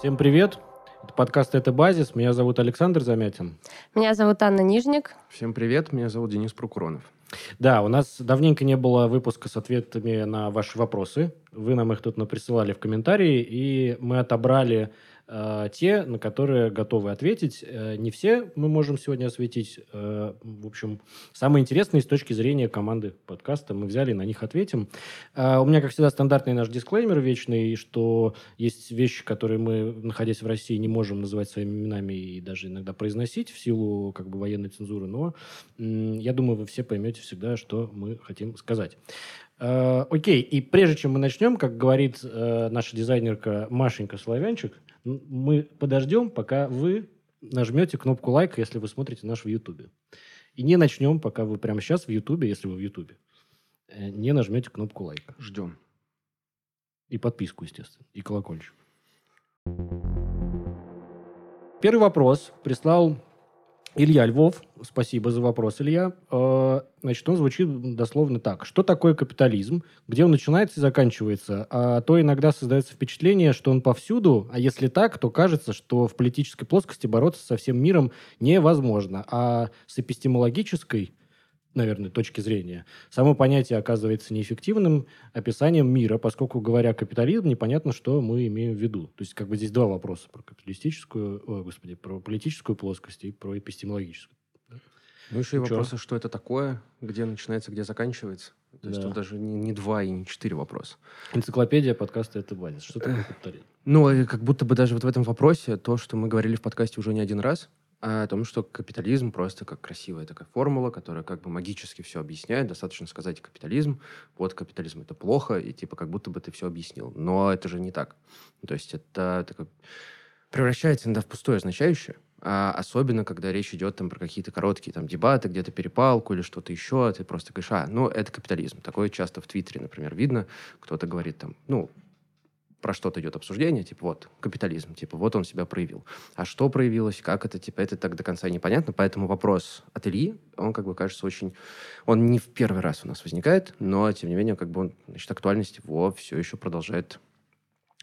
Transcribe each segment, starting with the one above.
Всем привет. Это подкаст «Это базис». Меня зовут Александр Замятин. Меня зовут Анна Нижник. Всем привет. Меня зовут Денис Прокуронов. Да, у нас давненько не было выпуска с ответами на ваши вопросы. Вы нам их тут наприсылали в комментарии, и мы отобрали те, на которые готовы ответить. Э, не все мы можем сегодня осветить. Э, в общем, самые интересные с точки зрения команды подкаста мы взяли, на них ответим. Э, у меня, как всегда, стандартный наш дисклеймер вечный, что есть вещи, которые мы, находясь в России, не можем называть своими именами и даже иногда произносить в силу как бы военной цензуры, но я думаю, вы все поймете всегда, что мы хотим сказать. Э, окей, и прежде чем мы начнем, как говорит э, наша дизайнерка Машенька Славянчик, мы подождем, пока вы нажмете кнопку лайк, если вы смотрите наш в Ютубе. И не начнем, пока вы прямо сейчас в Ютубе, если вы в Ютубе, э, не нажмете кнопку лайка. Ждем. И подписку, естественно, и колокольчик. Первый вопрос прислал Илья Львов, спасибо за вопрос, Илья. Э, значит, он звучит дословно так. Что такое капитализм? Где он начинается и заканчивается? А то иногда создается впечатление, что он повсюду, а если так, то кажется, что в политической плоскости бороться со всем миром невозможно. А с эпистемологической наверное, точки зрения, само понятие оказывается неэффективным описанием мира, поскольку, говоря капитализм, непонятно, что мы имеем в виду. То есть, как бы здесь два вопроса про капиталистическую, о, господи, про политическую плоскость и про эпистемологическую. Ну, еще и вопросы, что это такое, где начинается, где заканчивается. То есть, тут даже не, не два и не четыре вопроса. Энциклопедия подкаста «Это базис». Что такое капитализм? Ну, как будто бы даже вот в этом вопросе то, что мы говорили в подкасте уже не один раз, о том, что капитализм просто как красивая такая формула, которая как бы магически все объясняет. Достаточно сказать капитализм, вот капитализм это плохо, и типа как будто бы ты все объяснил. Но это же не так. То есть это, как превращается иногда в пустое означающее, а особенно, когда речь идет там про какие-то короткие там дебаты, где-то перепалку или что-то еще, ты просто говоришь, а, ну, это капитализм. Такое часто в Твиттере, например, видно. Кто-то говорит там, ну, про что-то идет обсуждение, типа вот капитализм, типа вот он себя проявил. А что проявилось, как это, типа это так до конца непонятно, поэтому вопрос от Ильи, он как бы кажется очень... Он не в первый раз у нас возникает, но тем не менее как бы он, значит, актуальность его все еще продолжает...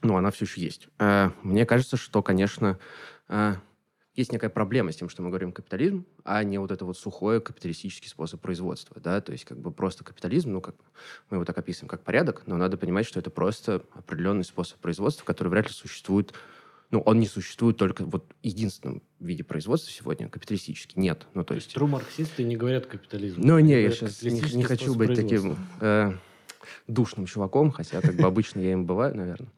Ну, она все еще есть. Э, мне кажется, что, конечно, э, есть некая проблема с тем, что мы говорим капитализм, а не вот это вот сухой капиталистический способ производства, да, то есть как бы просто капитализм, ну, как мы его так описываем, как порядок, но надо понимать, что это просто определенный способ производства, который вряд ли существует, ну, он не существует только вот единственном виде производства сегодня, капиталистический, нет, ну, то есть... Тру марксисты не говорят капитализм. Ну, не, я сейчас не, не хочу быть таким... Э, душным чуваком, хотя как бы обычно я им бываю, наверное.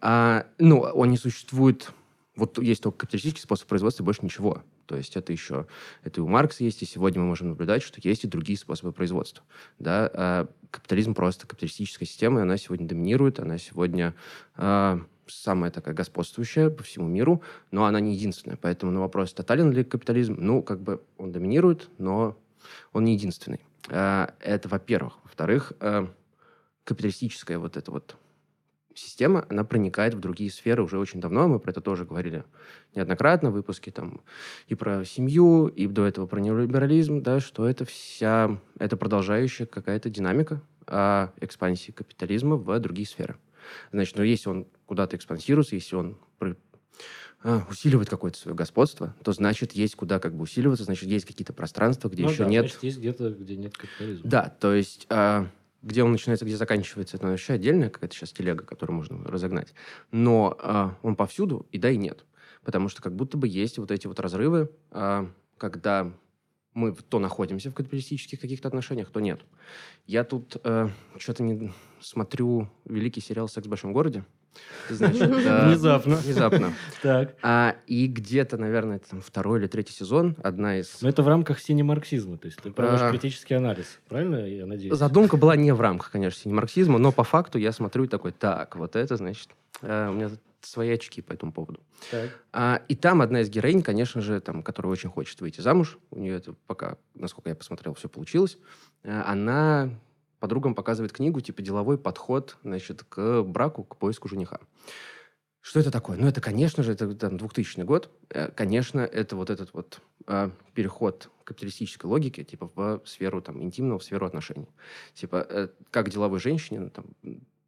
А, ну, он не существует вот есть только капиталистический способ производства, больше ничего. То есть это еще, это и у Маркса есть, и сегодня мы можем наблюдать, что есть и другие способы производства. Да? А капитализм просто, капиталистическая система, она сегодня доминирует, она сегодня а, самая такая господствующая по всему миру, но она не единственная. Поэтому на вопрос, тотален ли капитализм, ну, как бы он доминирует, но он не единственный. А, это во-первых. Во-вторых, а, капиталистическая вот эта вот система, она проникает в другие сферы уже очень давно. Мы про это тоже говорили неоднократно в выпуске там и про семью, и до этого про неолиберализм, да, что это вся, это продолжающая какая-то динамика а, экспансии капитализма в другие сферы. Значит, ну, если он куда-то экспансируется, если он а, усиливает какое-то свое господство, то значит есть куда как бы усиливаться, значит есть какие-то пространства, где ну, еще да, нет. Значит, есть где-то, где нет капитализма. Да, то есть а, где он начинается, где заканчивается, это вообще отдельная какая-то сейчас телега, которую можно разогнать. Но э, он повсюду, и да, и нет. Потому что как будто бы есть вот эти вот разрывы, э, когда мы то находимся в капиталистических каких-то отношениях, то нет. Я тут э, что-то не смотрю великий сериал «Секс в большом городе». Значит, э, внезапно. Внезапно. Так. А, и где-то, наверное, там второй или третий сезон, одна из... Но это в рамках синемарксизма, то есть ты проводишь а... критический анализ, правильно, я надеюсь? Задумка была не в рамках, конечно, синемарксизма, но по факту я смотрю и такой, так, вот это, значит, э, у меня свои очки по этому поводу. Так. А, и там одна из героинь, конечно же, там, которая очень хочет выйти замуж, у нее это пока, насколько я посмотрел, все получилось, э, она подругам показывает книгу, типа деловой подход, значит, к браку, к поиску жениха. Что это такое? Ну, это, конечно же, это там 2000 год. Э, конечно, это вот этот вот э, переход капиталистической логики, типа, в сферу там интимного, в сферу отношений. Типа, э, как деловой женщине, ну, там,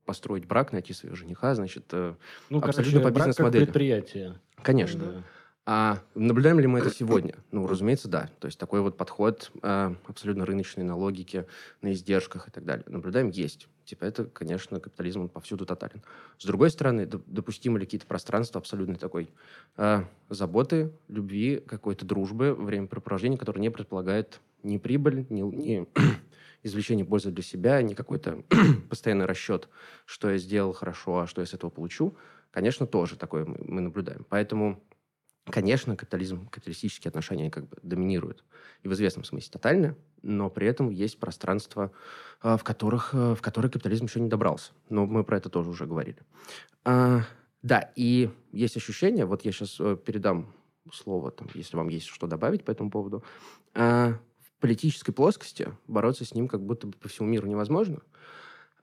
построить брак, найти своего жениха, значит, э, Ну, абсолютно короче, по брак как бизнес-модели. предприятие. Конечно. Да. А наблюдаем ли мы это сегодня? Ну, разумеется, да. То есть такой вот подход э, абсолютно рыночный на логике, на издержках и так далее. Наблюдаем, есть. Типа это, конечно, капитализм он повсюду тотален. С другой стороны, доп- допустимы ли какие-то пространства абсолютной такой э, заботы, любви, какой-то дружбы, времяпрепровождения, которое не предполагает ни прибыль, ни, ни извлечение пользы для себя, ни какой-то постоянный расчет, что я сделал хорошо, а что я с этого получу. Конечно, тоже такое мы, мы наблюдаем. Поэтому Конечно, капитализм, капиталистические отношения как бы доминируют. И в известном смысле тотально, но при этом есть пространства, а, в которых, а, в которые капитализм еще не добрался. Но мы про это тоже уже говорили. А, да, и есть ощущение, вот я сейчас передам слово, там, если вам есть что добавить по этому поводу. А, в политической плоскости бороться с ним как будто бы по всему миру невозможно.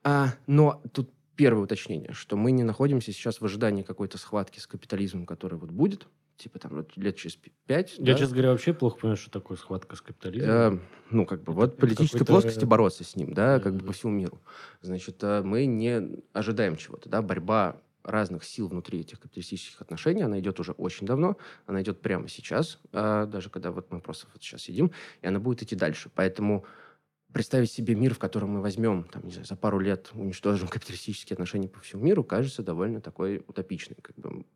А, но тут первое уточнение, что мы не находимся сейчас в ожидании какой-то схватки с капитализмом, который вот будет, типа там вот лет через пять. Я, да? честно говоря, вообще плохо понимаю, что такое схватка с капитализмом. Э, ну, как бы, Это- вот политической плоскости э, бороться с ним, да, как бы э, по всему миру. Значит, э, мы не ожидаем чего-то, да, борьба разных сил внутри этих капиталистических отношений, она идет уже очень давно, она идет прямо сейчас, а, даже когда вот мы просто вот сейчас сидим, и она будет идти дальше. Поэтому представить себе мир, в котором мы возьмем, там, не знаю, за пару лет уничтожим капиталистические отношения по всему миру, кажется довольно такой утопичной, как бы,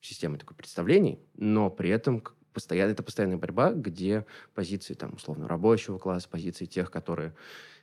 системой такой представлений, но при этом постоянно, это постоянная борьба, где позиции, там, условно, рабочего класса, позиции тех, которые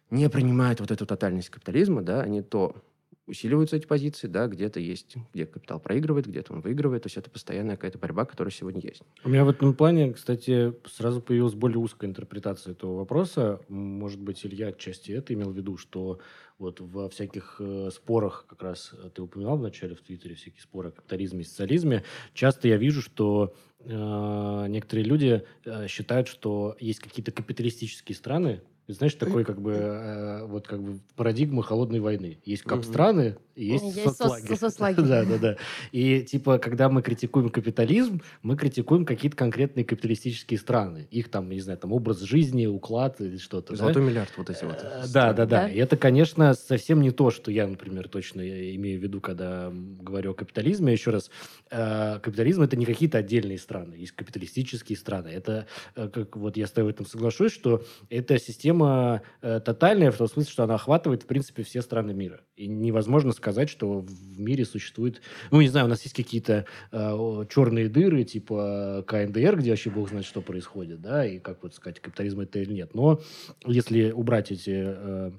не принимают вот эту тотальность капитализма, да, они то усиливаются эти позиции, да, где-то есть, где капитал проигрывает, где-то он выигрывает, то есть это постоянная какая-то борьба, которая сегодня есть. У меня в этом плане, кстати, сразу появилась более узкая интерпретация этого вопроса. Может быть, Илья отчасти это имел в виду, что вот во всяких э, спорах, как раз ты упоминал вначале в Твиттере, всякие споры о капитализме и социализме, часто я вижу, что э, некоторые люди э, считают, что есть какие-то капиталистические страны, знаешь, такой как бы э, вот как бы парадигма холодной войны. Есть кап-страны, и есть, Есть соцлагерь. Да, да, да. И типа, когда мы критикуем капитализм, мы критикуем какие-то конкретные капиталистические страны. Их там, не знаю, там образ жизни, уклад или что-то. да? Золотой миллиард, вот эти вот. Э, Да, да, да. И это, конечно, совсем не то, что я, например, точно имею в виду, когда говорю о капитализме. Еще раз, э, капитализм это не какие-то отдельные страны, есть капиталистические страны. Это, э, как вот я с тобой в этом соглашусь, что это система э, тотальная в том смысле, что она охватывает, в принципе, все страны мира. И невозможно сказать, что в мире существует... Ну, не знаю, у нас есть какие-то э, черные дыры, типа КНДР, где вообще бог знает, что происходит, да, и как вот сказать, капитализм это или нет. Но если убрать эти э,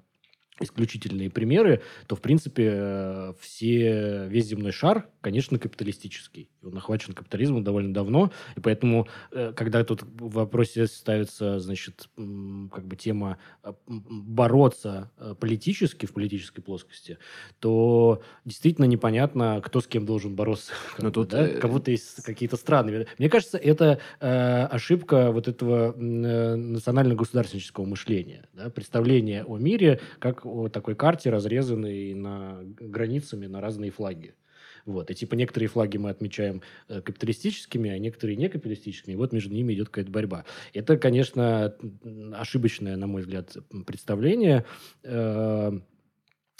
исключительные примеры, то, в принципе, э, все, весь земной шар, конечно, капиталистический. Он охвачен капитализмом довольно давно, и поэтому, э, когда тут в вопросе ставится, значит, как бы тема э, бороться политически, в политической плоскости, то действительно непонятно, кто с кем должен бороться. как Ну, тут, да? э, Кого-то есть какие-то страны. Мне кажется, это ошибка вот этого национально-государственнического мышления. Да? Представление о мире как о такой карте, разрезанной на границами на разные флаги. Вот. И типа некоторые флаги мы отмечаем э, капиталистическими, а некоторые не капиталистическими. И вот между ними идет какая-то борьба. Это, конечно, ошибочное, на мой взгляд, представление. Э,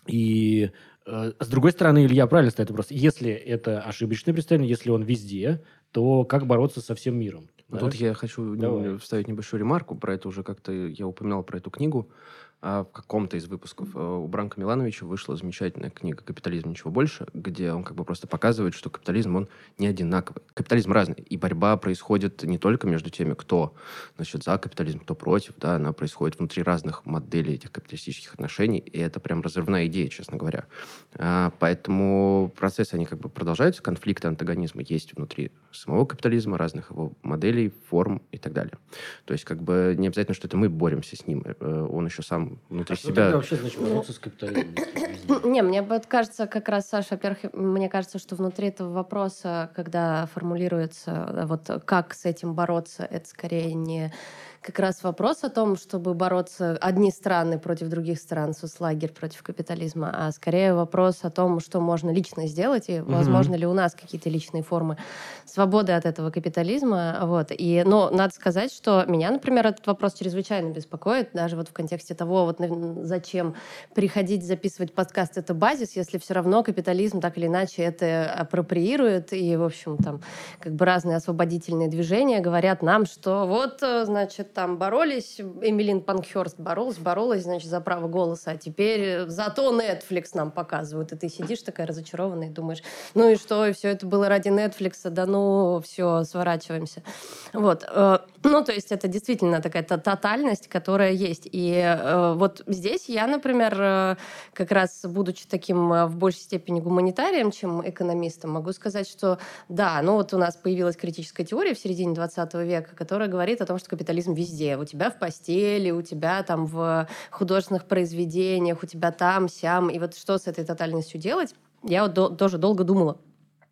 И э, с другой стороны, Илья правильно ставит вопрос. Если это ошибочное представление, если он везде, то как бороться со всем миром? Да? Тут я хочу Давай. вставить небольшую ремарку про это уже как-то я упоминал про эту книгу в каком-то из выпусков э, у Бранка Милановича вышла замечательная книга «Капитализм. Ничего больше», где он как бы просто показывает, что капитализм, он не одинаковый. Капитализм разный, и борьба происходит не только между теми, кто значит, за капитализм, кто против, да, она происходит внутри разных моделей этих капиталистических отношений, и это прям разрывная идея, честно говоря. А, Поэтому процессы, они как бы продолжаются, конфликты, антагонизмы есть внутри самого капитализма, разных его моделей, форм и так далее. То есть как бы не обязательно, что это мы боремся с ним, э, он еще сам внутри А что себя... тогда вообще значит бороться с капитализмом? Не, мне кажется, как раз, Саша, во-первых, мне кажется, что внутри этого вопроса, когда формулируется, э, вот как с этим бороться, это скорее не как раз вопрос о том, чтобы бороться одни страны против других стран, соцлагерь против капитализма, а скорее вопрос о том, что можно лично сделать, и возможно ли у нас какие-то личные формы свободы от этого капитализма. Вот. И, но надо сказать, что меня, например, этот вопрос чрезвычайно беспокоит, даже вот в контексте того, вот зачем приходить записывать подкаст, это базис, если все равно капитализм так или иначе это апроприирует, и, в общем, там как бы разные освободительные движения говорят нам, что вот, значит, там боролись, Эмилин Панкхерст боролась, боролась, значит, за право голоса, а теперь зато Netflix нам показывают, и ты сидишь такая разочарованная и думаешь, ну и что, и все это было ради Netflix, да ну, все, сворачиваемся. Вот. Э, ну, то есть это действительно такая тотальность, которая есть. И э, вот здесь я, например, э, как раз будучи таким в большей степени гуманитарием, чем экономистом, могу сказать, что да, ну вот у нас появилась критическая теория в середине 20 века, которая говорит о том, что капитализм везде. У тебя в постели, у тебя там в художественных произведениях, у тебя там, сям. И вот что с этой тотальностью делать? Я вот до, тоже долго думала.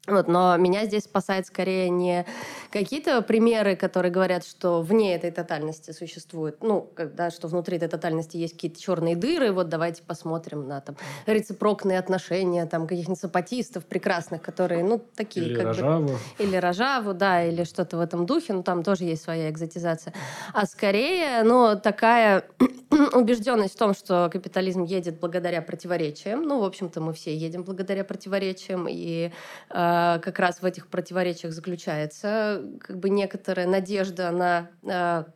Вот, но меня здесь спасает скорее не какие-то примеры, которые говорят, что вне этой тотальности существует, ну, когда, что внутри этой тотальности есть какие-то черные дыры, вот давайте посмотрим на там рецепрокные отношения там каких-нибудь сапатистов прекрасных, которые, ну, такие или как Рожаву. бы... Или Рожаву, да, или что-то в этом духе, ну, там тоже есть своя экзотизация. А скорее, ну, такая убежденность в том, что капитализм едет благодаря противоречиям, ну, в общем-то, мы все едем благодаря противоречиям, и э, как раз в этих противоречиях заключается как бы некоторая надежда на а,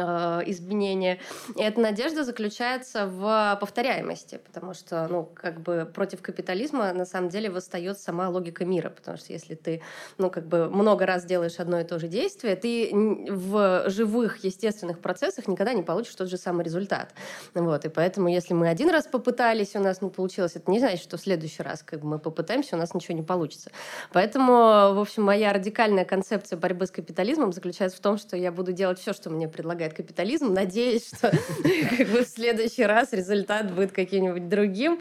изменения. И эта надежда заключается в повторяемости, потому что, ну, как бы против капитализма на самом деле восстает сама логика мира, потому что если ты, ну, как бы много раз делаешь одно и то же действие, ты в живых, естественных процессах никогда не получишь тот же самый результат. Вот, и поэтому, если мы один раз попытались, у нас не получилось, это не значит, что в следующий раз, как бы мы попытаемся, у нас ничего не получится. Поэтому, в общем, моя радикальная концепция борьбы с капитализмом заключается в том, что я буду делать все, что мне предлагают предлагает капитализм, надеясь, что как бы, в следующий раз результат будет каким-нибудь другим,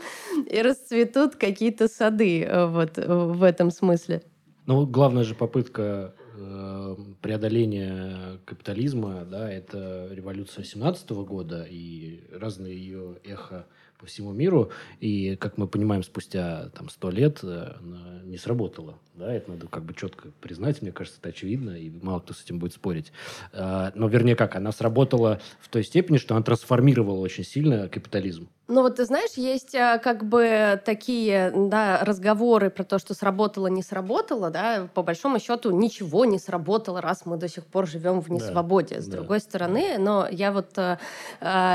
и расцветут какие-то сады э, вот, в этом смысле. Ну, главная же попытка э, преодоления капитализма, да, это революция 17 года и разные ее эхо по всему миру, и, как мы понимаем, спустя там сто лет э, она не сработала. Да, это надо как бы четко признать, мне кажется, это очевидно, и мало кто с этим будет спорить. А, но, вернее, как, она сработала в той степени, что она трансформировала очень сильно капитализм. Ну вот ты знаешь, есть а, как бы такие да, разговоры про то, что сработало, не сработало, да, по большому счету ничего не сработало, раз мы до сих пор живем в несвободе. Да, С да. другой стороны, но я вот э,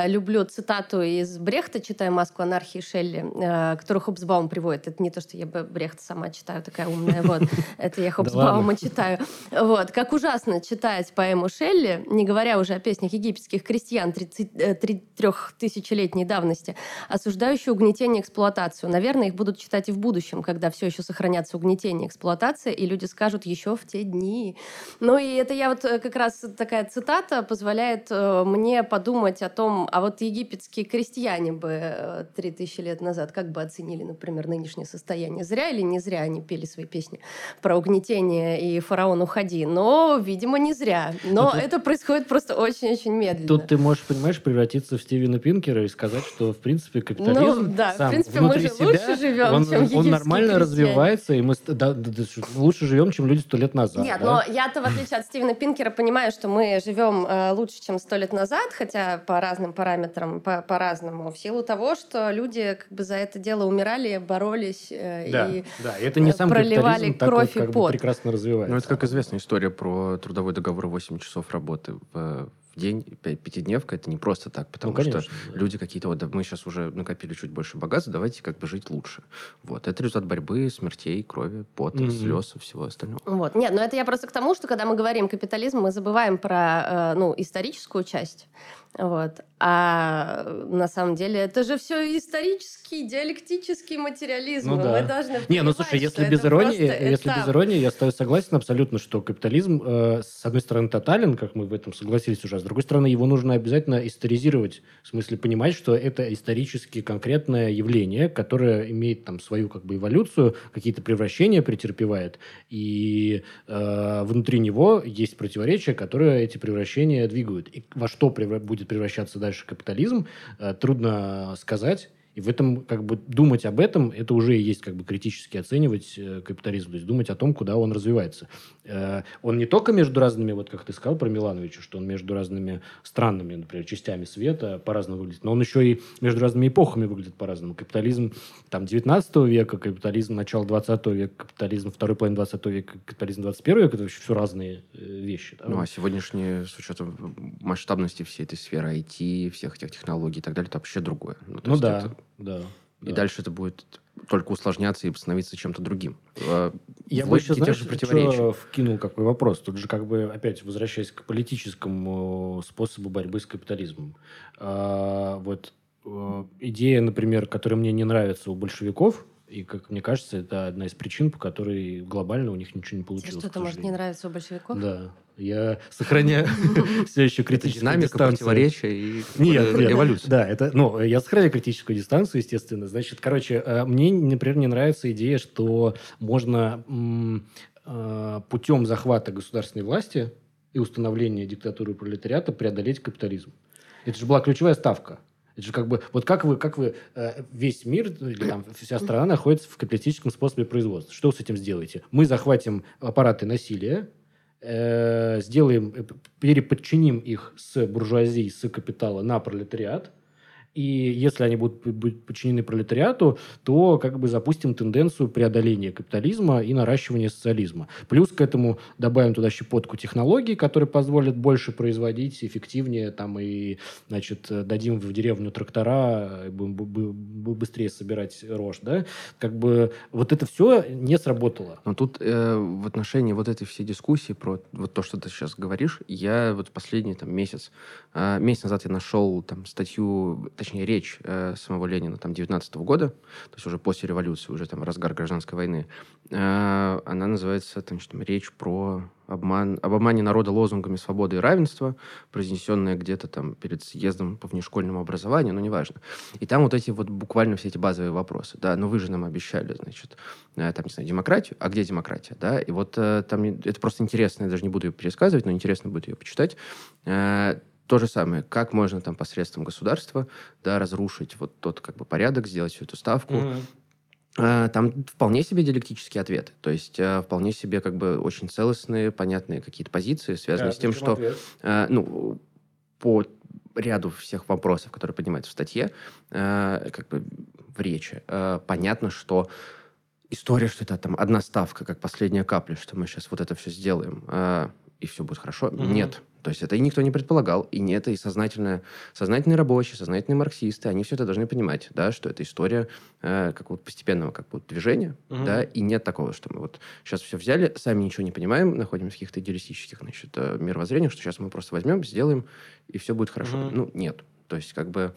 люблю цитату из Брехта, читая «Маску анархии» Шелли, э, которую Хобсбаум приводит. Это не то, что я бы Брехта сама читаю, такая умная, вот. Это я Хобсбаума читаю. Вот. Как ужасно читать поэму Шелли, не говоря уже о песнях египетских крестьян 3000-летней давности, осуждающие угнетение и эксплуатацию. Наверное, их будут читать и в будущем, когда все еще сохранятся угнетение и эксплуатация, и люди скажут еще в те дни. Ну и это я вот э, как раз такая цитата позволяет э, мне подумать о том, а вот египетские крестьяне бы 3000 э, лет назад как бы оценили, например, нынешнее состояние. Зря или не зря они пели свои песни про угнетение и фараон уходи. Но, видимо, не зря. Но а это происходит просто очень-очень медленно. Тут ты можешь, понимаешь, превратиться в Стивена Пинкера и сказать, что, в принципе, капитализм ну, да, сам в принципе, мы же себя, лучше живем, он, чем Он нормально крестьяне. развивается, и мы да, да, да, лучше живем, чем люди сто лет назад. Нет, да? но я-то, в отличие от Стивена Пинкера, понимаю, что мы живем э, лучше, чем сто лет назад, хотя по разным параметрам, по- по-разному, в силу того, что люди как бы за это дело умирали, боролись э, да, и да, это не сам проливали кровь такой, и пот. прекрасно развивается. Ну, это как известная история про трудовой договор 8 часов работы в день, пятидневка, это не просто так, потому ну, конечно, что да. люди какие-то, вот мы сейчас уже накопили чуть больше богатства, давайте как бы жить лучше. Вот. Это результат борьбы, смертей, крови, пота, mm-hmm. слез и всего остального. Вот. Нет, но это я просто к тому, что когда мы говорим капитализм, мы забываем про э, ну, историческую часть. Вот. А на самом деле это же все исторический, диалектический материализм. Ну, да. Мы должны Не, ну слушай, если без иронии, если без иронии, я согласен абсолютно, что капитализм, э, с одной стороны, тотален, как мы в этом согласились уже, а с другой стороны, его нужно обязательно историзировать, в смысле понимать, что это исторически конкретное явление, которое имеет там свою как бы эволюцию, какие-то превращения претерпевает, и э, э, внутри него есть противоречия, которые эти превращения двигают. И во что превра- будет превращаться дальше капитализм, э, трудно сказать. И в этом, как бы, думать об этом, это уже и есть, как бы, критически оценивать э, капитализм, то есть думать о том, куда он развивается. Э, он не только между разными, вот как ты сказал про Милановича, что он между разными странами, например, частями света по-разному выглядит, но он еще и между разными эпохами выглядит по-разному. Капитализм там 19 века, капитализм начала 20 века, капитализм второй половины 20 века, капитализм 21 века, это вообще все разные э, вещи. да. Ну, а сегодняшние, с учетом масштабности всей этой сферы IT, всех этих технологий и так далее, это вообще другое. Ну есть да, это- да. И да. дальше это будет только усложняться и становиться чем-то другим. Э, Я в бы еще, знаешь, что вкинул какой вопрос. Тут же как бы, опять возвращаясь к политическому способу борьбы с капитализмом. А, вот э, идея, например, которая мне не нравится у большевиков, и, как мне кажется, это одна из причин, по которой глобально у них ничего не получилось. что-то может не нравится у большевиков? Да. Я сохраняю все еще критическую динамика, дистанцию. противоречия и Нет, нет. эволюция. Да, это, ну, я сохраняю критическую дистанцию, естественно. Значит, короче, э, мне, например, не нравится идея, что можно э, путем захвата государственной власти и установления диктатуры пролетариата преодолеть капитализм. Это же была ключевая ставка. Это же как бы, вот как вы, как вы, э, весь мир, или там вся страна находится в капиталистическом способе производства. Что вы с этим сделаете? Мы захватим аппараты насилия, э, сделаем, э, переподчиним их с буржуазии, с капитала на пролетариат, и если они будут, будут подчинены пролетариату, то как бы запустим тенденцию преодоления капитализма и наращивания социализма. Плюс к этому добавим туда щепотку технологий, которые позволят больше производить, эффективнее, там и, значит, дадим в деревню трактора, будем бу- бу- бу- быстрее собирать рожь, да? Как бы вот это все не сработало. Но тут э, в отношении вот этой всей дискуссии про вот то, что ты сейчас говоришь, я вот последний там месяц, э, месяц назад я нашел там статью, точнее речь э, самого Ленина там 19 года, то есть уже после революции, уже там разгар гражданской войны. Э, она называется там, что там, речь про обман, об обмане народа лозунгами свободы и равенства, произнесенная где-то там перед съездом по внешкольному образованию, ну, неважно. И там вот эти вот буквально все эти базовые вопросы. Да, ну вы же нам обещали, значит, э, там, не знаю, демократию. А где демократия, да? И вот э, там это просто интересно, я даже не буду ее пересказывать, но интересно будет ее почитать. Э, то же самое, как можно там посредством государства, да, разрушить вот тот как бы порядок, сделать всю эту ставку, Э, Там вполне себе диалектические ответы. То есть э, вполне себе как бы очень целостные, понятные какие-то позиции, связанные с тем, что э, ну, по ряду всех вопросов, которые поднимаются в статье, э, как бы в речи, понятно, что история, что это там одна ставка, как последняя капля, что мы сейчас вот это все сделаем, и все будет хорошо. Мгм. Нет. То есть это и никто не предполагал, и не это и сознательно, сознательные рабочие, сознательные марксисты, они все это должны понимать, да, что это история э, как вот постепенного как вот движения, Мгм. да, и нет такого, что мы вот сейчас все взяли, сами ничего не понимаем, находимся в каких-то идеалистических, значит, э, мировоззрениях, что сейчас мы просто возьмем, сделаем, и все будет хорошо. Мгм. Ну, нет. То есть, как бы,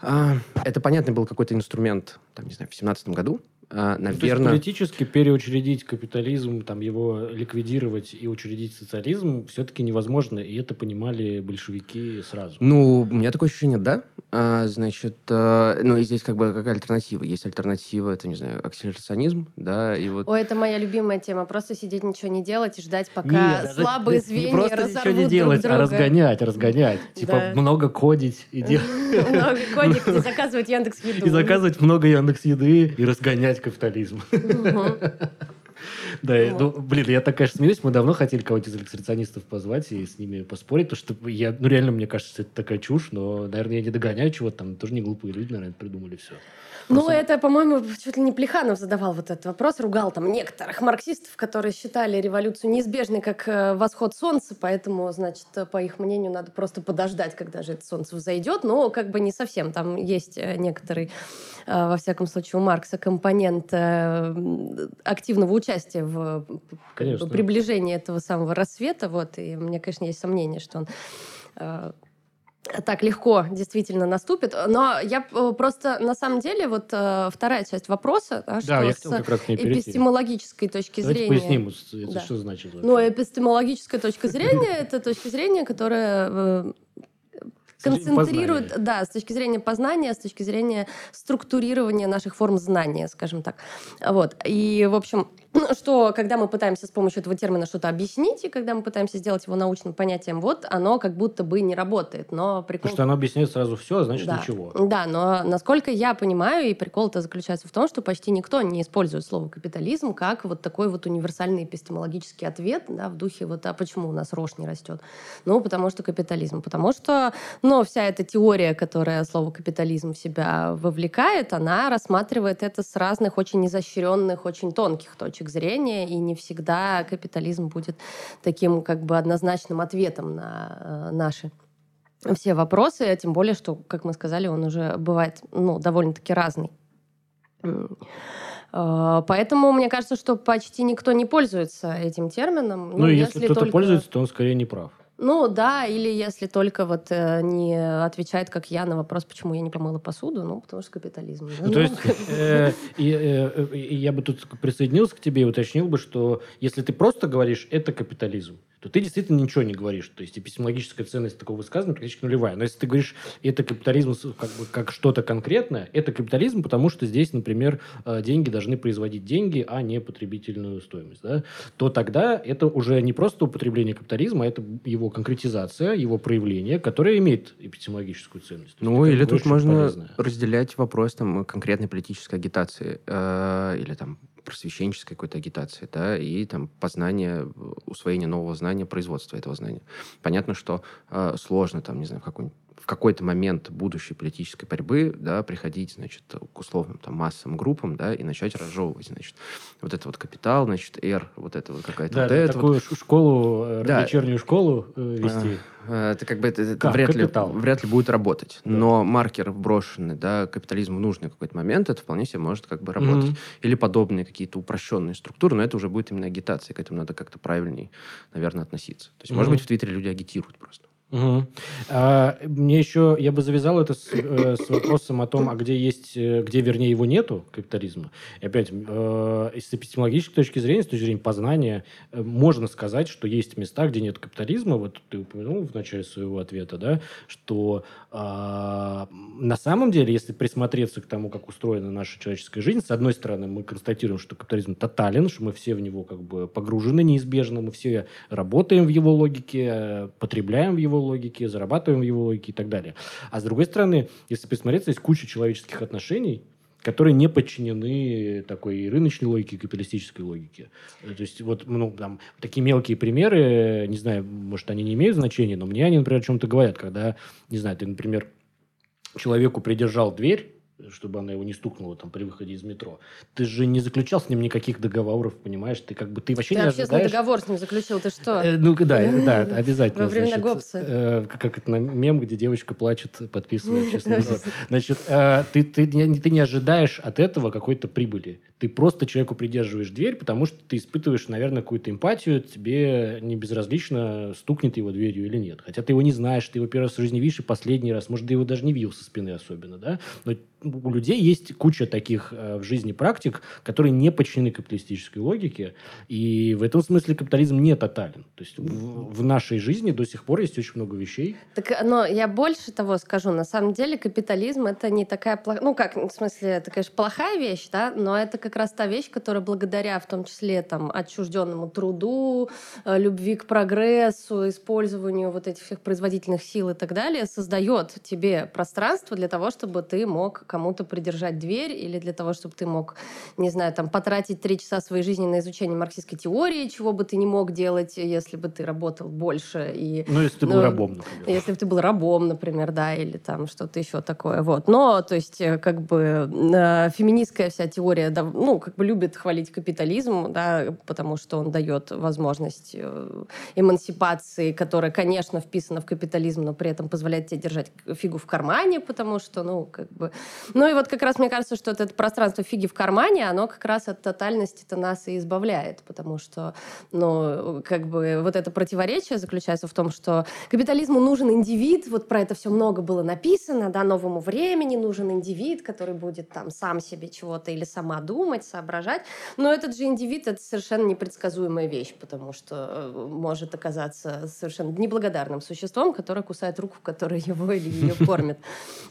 а, это, понятно, был какой-то инструмент, там, не знаю, в семнадцатом году, а, Ну, то есть наверное... политически переучредить капитализм, там его ликвидировать и учредить социализм все-таки невозможно, и это понимали большевики сразу. Ну, у меня такое ощущение, да. А, значит, а, ну, и здесь как бы какая альтернатива? Есть альтернатива, это, не знаю, акселерационизм, да, и вот... Ой, это моя любимая тема. Просто сидеть, ничего не делать и ждать, пока Нет, слабые это не звенья просто разорвут ничего не делать, друг а разгонять, разгонять. Типа Да. много кодить и делать. Много коник и заказывать Яндекс Еду. И заказывать много Яндекс Еды и разгонять капитализм. Да, ну, блин, я так, конечно, смеюсь. Мы давно хотели кого-то из экстрасенистов позвать и с ними поспорить, потому что я, ну, реально, мне кажется, это такая чушь, но, наверное, я не догоняю чего-то там. Тоже не глупые люди, наверное, придумали все. Ну, это, по-моему, чуть ли не Плеханов задавал вот этот вопрос, ругал там некоторых марксистов, которые считали революцию неизбежной как э, восход солнца, поэтому, значит, э, по их мнению, надо просто подождать, когда же это солнце взойдет. Но как бы не совсем. Там есть э, некоторый, во всяком случае, у Маркса компонент активного участия в Конечно. приближении этого самого рассвета. Вот. И мне, конечно, есть сомнение, что он так легко действительно наступит. Но я э, просто, на самом деле, вот э, вторая часть вопроса, да, что я с как раз эпистемологической точки Давайте зрения... поясним, это Да. что значит. Ну, вообще. эпистемологическая точка зрения — это точка зрения, которая э, концентрирует, познания. да, с точки зрения познания, с точки зрения структурирования наших форм знания, скажем так. Вот. И, в общем, что когда мы пытаемся с помощью этого термина что-то объяснить, и когда мы пытаемся сделать его научным понятием, вот оно как будто бы не работает. Но прикол... Потому что оно объясняет сразу все, а значит да. ничего. Да, но насколько я понимаю, и прикол-то заключается в том, что почти никто не использует слово капитализм как вот такой вот универсальный эпистемологический ответ, да, в духе вот, а почему у нас рожь не растет? Ну, потому что капитализм. Потому что, ну, вся эта теория, которая слово капитализм в себя вовлекает, она рассматривает это с разных очень изощренных, очень тонких точек зрения, и не всегда капитализм будет таким как бы однозначным ответом на э, наши все вопросы, а тем более, что, как мы сказали, он уже бывает ну, довольно-таки разный. Э, поэтому мне кажется, что почти никто не пользуется этим термином. Ну, ну если, если кто-то только... пользуется, то он скорее не прав. Ну да, или если только вот э, не отвечает, как я, на вопрос, почему я не помыла посуду, ну потому что капитализм. Ну, то есть э, э, я бы тут присоединился к тебе и уточнил бы, что если ты просто говоришь, это капитализм, то ты действительно ничего не говоришь. То есть эпистемологическая ценность такого высказывания практически нулевая. Но если ты говоришь, это капитализм как, бы, как что-то конкретное, это капитализм, потому что здесь, например, э, деньги должны производить деньги, а не потребительную стоимость, да, то тогда это уже не просто употребление капитализма, а это его конкретизация, его проявление, которое имеет эпистемологическую ценность. Ну, или тут можно полезное. разделять вопрос там, конкретной политической агитации э, или там просвещенческой какой-то агитации, да, и там познание, усвоение нового знания, производство этого знания. Понятно, что э, сложно там, не знаю, в какой в какой-то момент будущей политической борьбы, да, приходить, значит, к условным там массовым группам, да, и начать разжевывать, значит, вот это вот капитал, значит, R, вот это вот какая-то да, вот это такую вот. школу, э, да. вечернюю школу э, вести. А, это как бы это, это вряд, ли, вряд ли будет работать. Да. Но маркер вброшенный, да, капитализм в нужный какой-то момент, это вполне себе может как бы работать. Mm-hmm. Или подобные какие-то упрощенные структуры, но это уже будет именно агитация, к этому надо как-то правильнее, наверное, относиться. То есть, mm-hmm. может быть, в Твиттере люди агитируют просто. Угу. А, мне еще, я бы завязал это с, э, с вопросом о том, а где есть, э, где, вернее, его нету, капитализма. И опять, э, с эпистемологической точки зрения, с точки зрения познания, э, можно сказать, что есть места, где нет капитализма. Вот ты упомянул в начале своего ответа, да, что э, на самом деле, если присмотреться к тому, как устроена наша человеческая жизнь, с одной стороны, мы констатируем, что капитализм тотален, что мы все в него как бы погружены неизбежно, мы все работаем в его логике, потребляем в его логике, зарабатываем в его логике и так далее. А с другой стороны, если посмотреться, есть куча человеческих отношений, которые не подчинены такой рыночной логике, капиталистической логике. То есть вот ну, там, такие мелкие примеры, не знаю, может, они не имеют значения, но мне они, например, о чем-то говорят, когда, не знаю, ты, например, человеку придержал дверь, чтобы она его не стукнула там при выходе из метро. Ты же не заключал с ним никаких договоров, понимаешь? Ты как бы ты вообще ты не ожидаешь... договор с ним заключил, ты что? Э, ну да, да, обязательно. Во времена Гоббса. Э, как это на мем, где девочка плачет, подписывая общественный договор. Значит, э, ты, ты, ты не ожидаешь от этого какой-то прибыли. Ты просто человеку придерживаешь дверь, потому что ты испытываешь, наверное, какую-то эмпатию, тебе не безразлично, стукнет его дверью или нет. Хотя ты его не знаешь, ты его первый раз в жизни видишь и последний раз. Может, ты его даже не видел со спины особенно, да? Но у людей есть куча таких э, в жизни практик, которые не подчинены капиталистической логике, и в этом смысле капитализм не тотален. То есть в, в нашей жизни до сих пор есть очень много вещей. Так, но я больше того скажу. На самом деле капитализм это не такая плохая... Ну как, в смысле, это, конечно, плохая вещь, да, но это как раз та вещь, которая благодаря в том числе там отчужденному труду, э, любви к прогрессу, использованию вот этих всех производительных сил и так далее, создает тебе пространство для того, чтобы ты мог кому-то придержать дверь или для того, чтобы ты мог, не знаю, там, потратить три часа своей жизни на изучение марксистской теории, чего бы ты не мог делать, если бы ты работал больше. И, ну, если ты был ну, рабом, например. Если бы ты был рабом, например, да, или там что-то еще такое. Вот. Но, то есть, э, как бы э, феминистская вся теория, да, ну, как бы любит хвалить капитализм, да, потому что он дает возможность э, эмансипации, которая, конечно, вписана в капитализм, но при этом позволяет тебе держать фигу в кармане, потому что, ну, как бы. Ну и вот как раз мне кажется, что это пространство фиги в кармане, оно как раз от тотальности-то нас и избавляет, потому что, ну, как бы вот это противоречие заключается в том, что капитализму нужен индивид, вот про это все много было написано, да, новому времени нужен индивид, который будет там сам себе чего-то или сама думать, соображать, но этот же индивид — это совершенно непредсказуемая вещь, потому что э, может оказаться совершенно неблагодарным существом, которое кусает руку, которая его или ее кормит.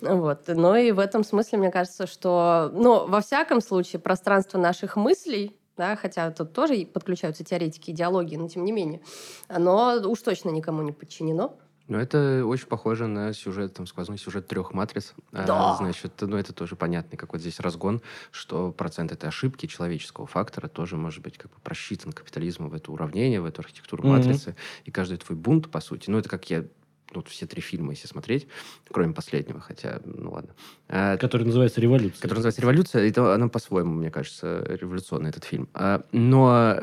Вот. Но и в этом смысле, мне кажется, что, ну, во всяком случае, пространство наших мыслей, да, хотя тут тоже подключаются теоретики идеологии, но тем не менее, оно уж точно никому не подчинено. Ну, это очень похоже на сюжет, там, сквозной сюжет трех матриц. А, да. А, значит, ну, это тоже понятный, как вот здесь разгон, что процент этой ошибки человеческого фактора тоже может быть как бы просчитан капитализмом в это уравнение, в эту архитектуру mm-hmm. матрицы. И каждый твой бунт, по сути, ну, это как я ну, все три фильма, если смотреть, кроме последнего, хотя, ну ладно. А, который называется «Революция». Который называется «Революция», это она по-своему, мне кажется, революционный этот фильм. А, но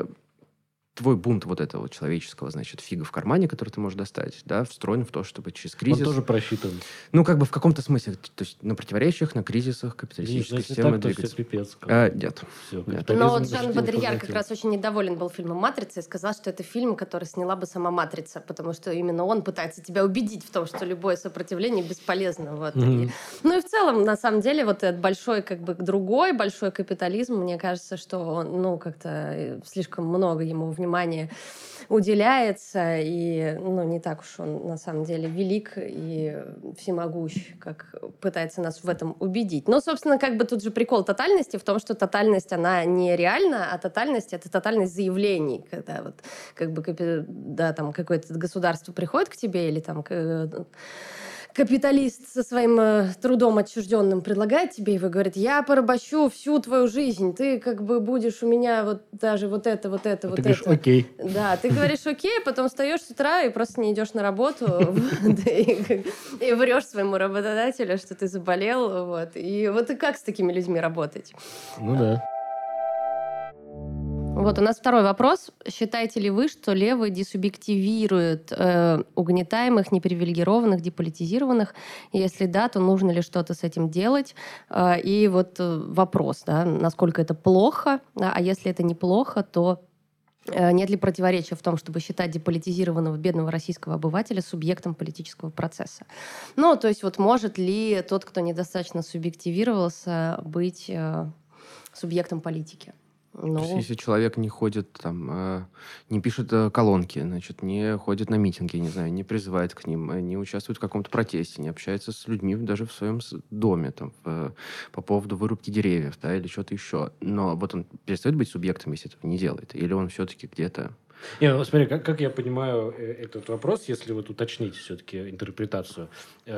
твой бунт вот этого человеческого, значит, фига в кармане, который ты можешь достать, да, встроен в то, чтобы через кризис... Он тоже просчитан. Ну, как бы в каком-то смысле, то есть на противоречиях, на кризисах капиталистической Нет, системы так, двигаться. Все пипец, а, нет. Все, нет. Но вот Жан Бодрияр как раз очень недоволен был фильмом «Матрица» и сказал, что это фильм, который сняла бы сама «Матрица», потому что именно он пытается тебя убедить в том, что любое сопротивление бесполезно. Вот. Mm-hmm. И, ну и в целом, на самом деле, вот этот большой как бы другой, большой капитализм, мне кажется, что он, ну, как-то э, слишком много ему внимания уделяется, и ну, не так уж он на самом деле велик и всемогущ, как пытается нас в этом убедить. Но, собственно, как бы тут же прикол тотальности в том, что тотальность, она не реальна, а тотальность — это тотальность заявлений, когда вот как бы да, там какое-то государство приходит к тебе или там капиталист со своим э, трудом отчужденным предлагает тебе его, говорит, я порабощу всю твою жизнь, ты как бы будешь у меня вот даже вот это, вот это, а вот ты это. Говоришь, окей. Да, ты говоришь окей, а потом встаешь с утра и просто не идешь на работу и врешь своему работодателю, что ты заболел, вот. И вот и как с такими людьми работать? Ну да. Вот у нас второй вопрос. Считаете ли вы, что левые десубъективируют э, угнетаемых, непривилегированных, деполитизированных? Если да, то нужно ли что-то с этим делать? Э, и вот э, вопрос, да, насколько это плохо, да, а если это неплохо, то э, нет ли противоречия в том, чтобы считать деполитизированного бедного российского обывателя субъектом политического процесса? Ну, то есть вот может ли тот, кто недостаточно субъективировался, быть э, субъектом политики? Ну... есть, если человек не ходит там, э, не пишет э, колонки, значит, не ходит на митинги, не знаю, не призывает к ним, э, не участвует в каком-то протесте, не общается с людьми даже в своем доме там, в, по поводу вырубки деревьев, да, или что-то еще. Но вот он перестает быть субъектом, если этого не делает, или он все-таки где-то не, ну, смотри, как, как я понимаю этот вопрос, если вот уточнить все-таки интерпретацию,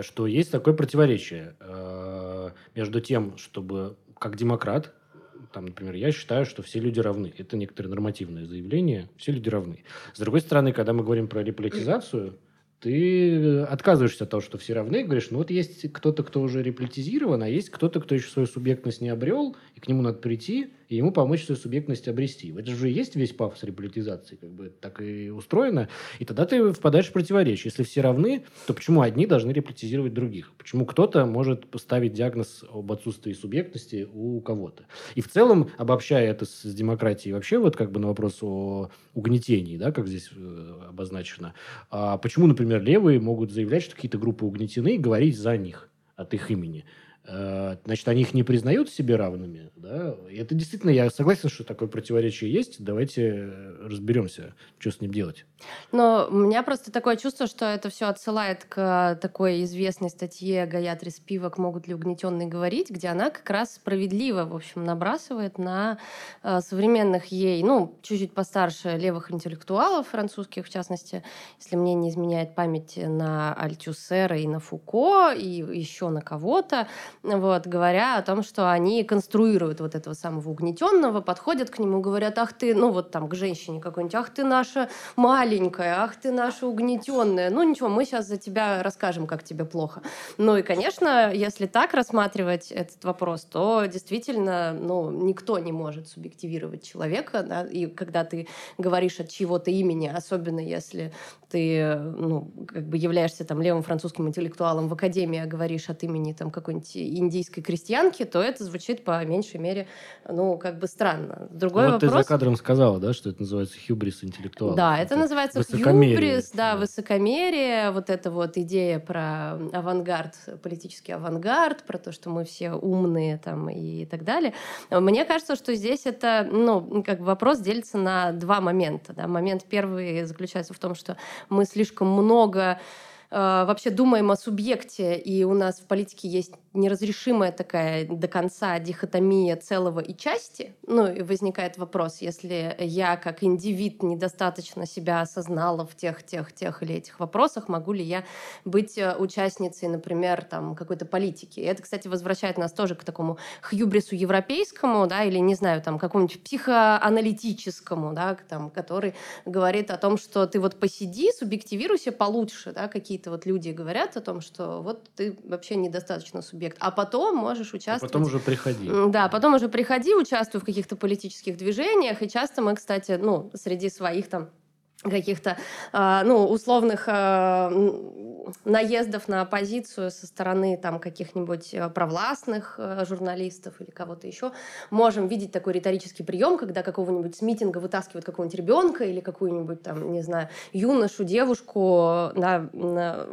что есть такое противоречие э, между тем, чтобы как демократ там, например, я считаю, что все люди равны. Это некоторое нормативное заявление. Все люди равны. С другой стороны, когда мы говорим про реполитизацию, ты отказываешься от того, что все равны, и говоришь, ну вот есть кто-то, кто уже реполитизирован, а есть кто-то, кто еще свою субъектность не обрел, и к нему надо прийти, и ему помочь свою субъектность обрести. Это же есть весь пафос реполитизации, как бы так и устроено. И тогда ты впадаешь в противоречие. Если все равны, то почему одни должны реполитизировать других? Почему кто-то может поставить диагноз об отсутствии субъектности у кого-то? И в целом, обобщая это с демократией, вообще вот как бы на вопрос о угнетении, да, как здесь э, обозначено, а почему, например, левые могут заявлять, что какие-то группы угнетены и говорить за них от их имени? Э, значит, они их не признают себе равными, да, и это действительно, я согласен, что такое противоречие есть, давайте э, разберемся, что с ним делать. Но у меня просто такое чувство, что это все отсылает к такой известной статье Гаятри Спивак «Могут ли угнетенные говорить», где она как раз справедливо, в общем, набрасывает на э, современных ей, ну, чуть-чуть постарше левых интеллектуалов французских, в частности, если мне не изменяет память, на Альтюсера и на Фуко, и еще на кого-то, вот, говоря о том, что они конструируют вот этого самого угнетенного, подходят к нему, говорят, ах ты, ну вот там к женщине какой-нибудь, ах ты наша маленькая, ах ты наша угнетенная, ну ничего, мы сейчас за тебя расскажем, как тебе плохо. Ну и, конечно, если так рассматривать этот вопрос, то действительно, ну, никто не может субъективировать человека, да, и когда ты говоришь от чьего-то имени, особенно если ты, ну, как бы являешься там левым французским интеллектуалом в академии, а говоришь от имени там какой-нибудь индийской крестьянки, то это звучит по меньшей мере, ну, как бы странно. Другой вот вопрос... ты за кадром сказала, да, что это называется хюбрис интеллектуал. Да, это, это называется хюбрис, да, да, высокомерие, вот эта вот идея про авангард, политический авангард, про то, что мы все умные там и так далее. Мне кажется, что здесь это, ну, как бы вопрос делится на два момента. Да. Момент первый заключается в том, что мы слишком много э, вообще думаем о субъекте, и у нас в политике есть неразрешимая такая до конца дихотомия целого и части. Ну, и возникает вопрос, если я как индивид недостаточно себя осознала в тех, тех, тех или этих вопросах, могу ли я быть э, участницей, например, там, какой-то политики. И это, кстати, возвращает нас тоже к такому хьюбрису европейскому, да, или, не знаю, там, какому-нибудь психоаналитическому, да, там, который говорит о том, что ты вот посиди, субъективируйся получше, да, какие-то вот люди говорят о том, что вот ты вообще недостаточно субъект, а потом можешь участвовать. А потом уже приходи. Да, потом уже приходи, участвуй в каких-то политических движениях, и часто мы, кстати, ну, среди своих там каких-то, э, ну, условных э, наездов на оппозицию со стороны там каких-нибудь э, провластных э, журналистов или кого-то еще, можем видеть такой риторический прием, когда какого-нибудь с митинга вытаскивают какого-нибудь ребенка или какую-нибудь там, не знаю, юношу, девушку, на, на,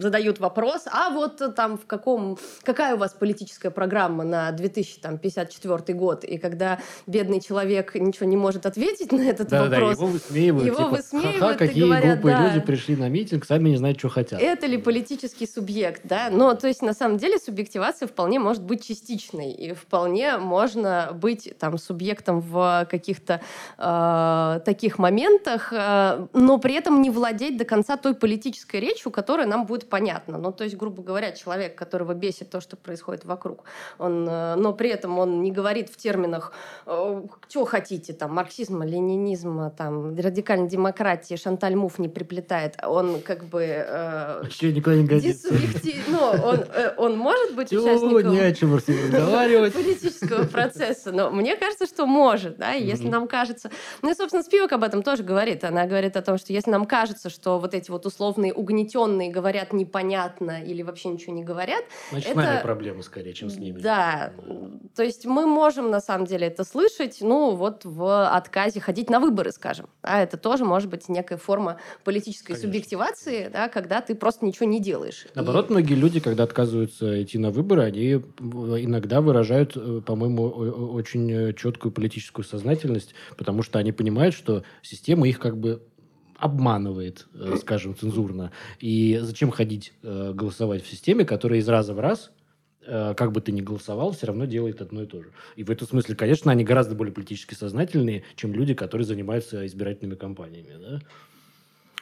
задают вопрос, а вот там в каком, какая у вас политическая программа на 2054 год, и когда бедный человек ничего не может ответить на этот да, вопрос, да, его высмеивают, его типа, высмеивают ха-ха, какие говорят, глупые да. люди пришли на митинг, сами не знают, что хотят. Это ли политический субъект, да? Но, то есть, на самом деле, субъективация вполне может быть частичной, и вполне можно быть там субъектом в каких-то э, таких моментах, э, но при этом не владеть до конца той политической речью, которая нам будет понятна. Ну, то есть, грубо говоря, человек, которого бесит то, что происходит вокруг, он, э, но при этом он не говорит в терминах, э, что хотите, там, марксизма, ленинизма, там, радикальной демократии, Шанталь Муф не приплетает. Он как бы... Э, Вообще никуда не годится. Ну, он, э, он может быть участником не о чем разговаривать. политического процесса, но мне кажется, что может, да, если нам кажется... Ну и, собственно, Спивак об этом тоже говорит. Она говорит о том, что если нам кажется, что вот эти вот условные угнетенные говорят непонятно или вообще ничего не говорят, Значит, Это- с нами проблемы скорее, чем с ними. да, то есть мы можем на самом деле это слышать, ну вот в отказе ходить на выборы, скажем. Да, это тоже может быть некая форма политической Конечно. субъективации, да, когда ты просто ничего не делаешь. Наоборот, многие люди, когда отказываются идти на выборы, они э, иногда выражают, э, по-моему, очень э, четкую политическую сознательность, потому что они понимают, что система их как бы обманывает, скажем, цензурно. И зачем ходить голосовать в системе, которая из раза в раз как бы ты ни голосовал, все равно делает одно и то же. И в этом смысле, конечно, они гораздо более политически сознательные, чем люди, которые занимаются избирательными кампаниями. Да?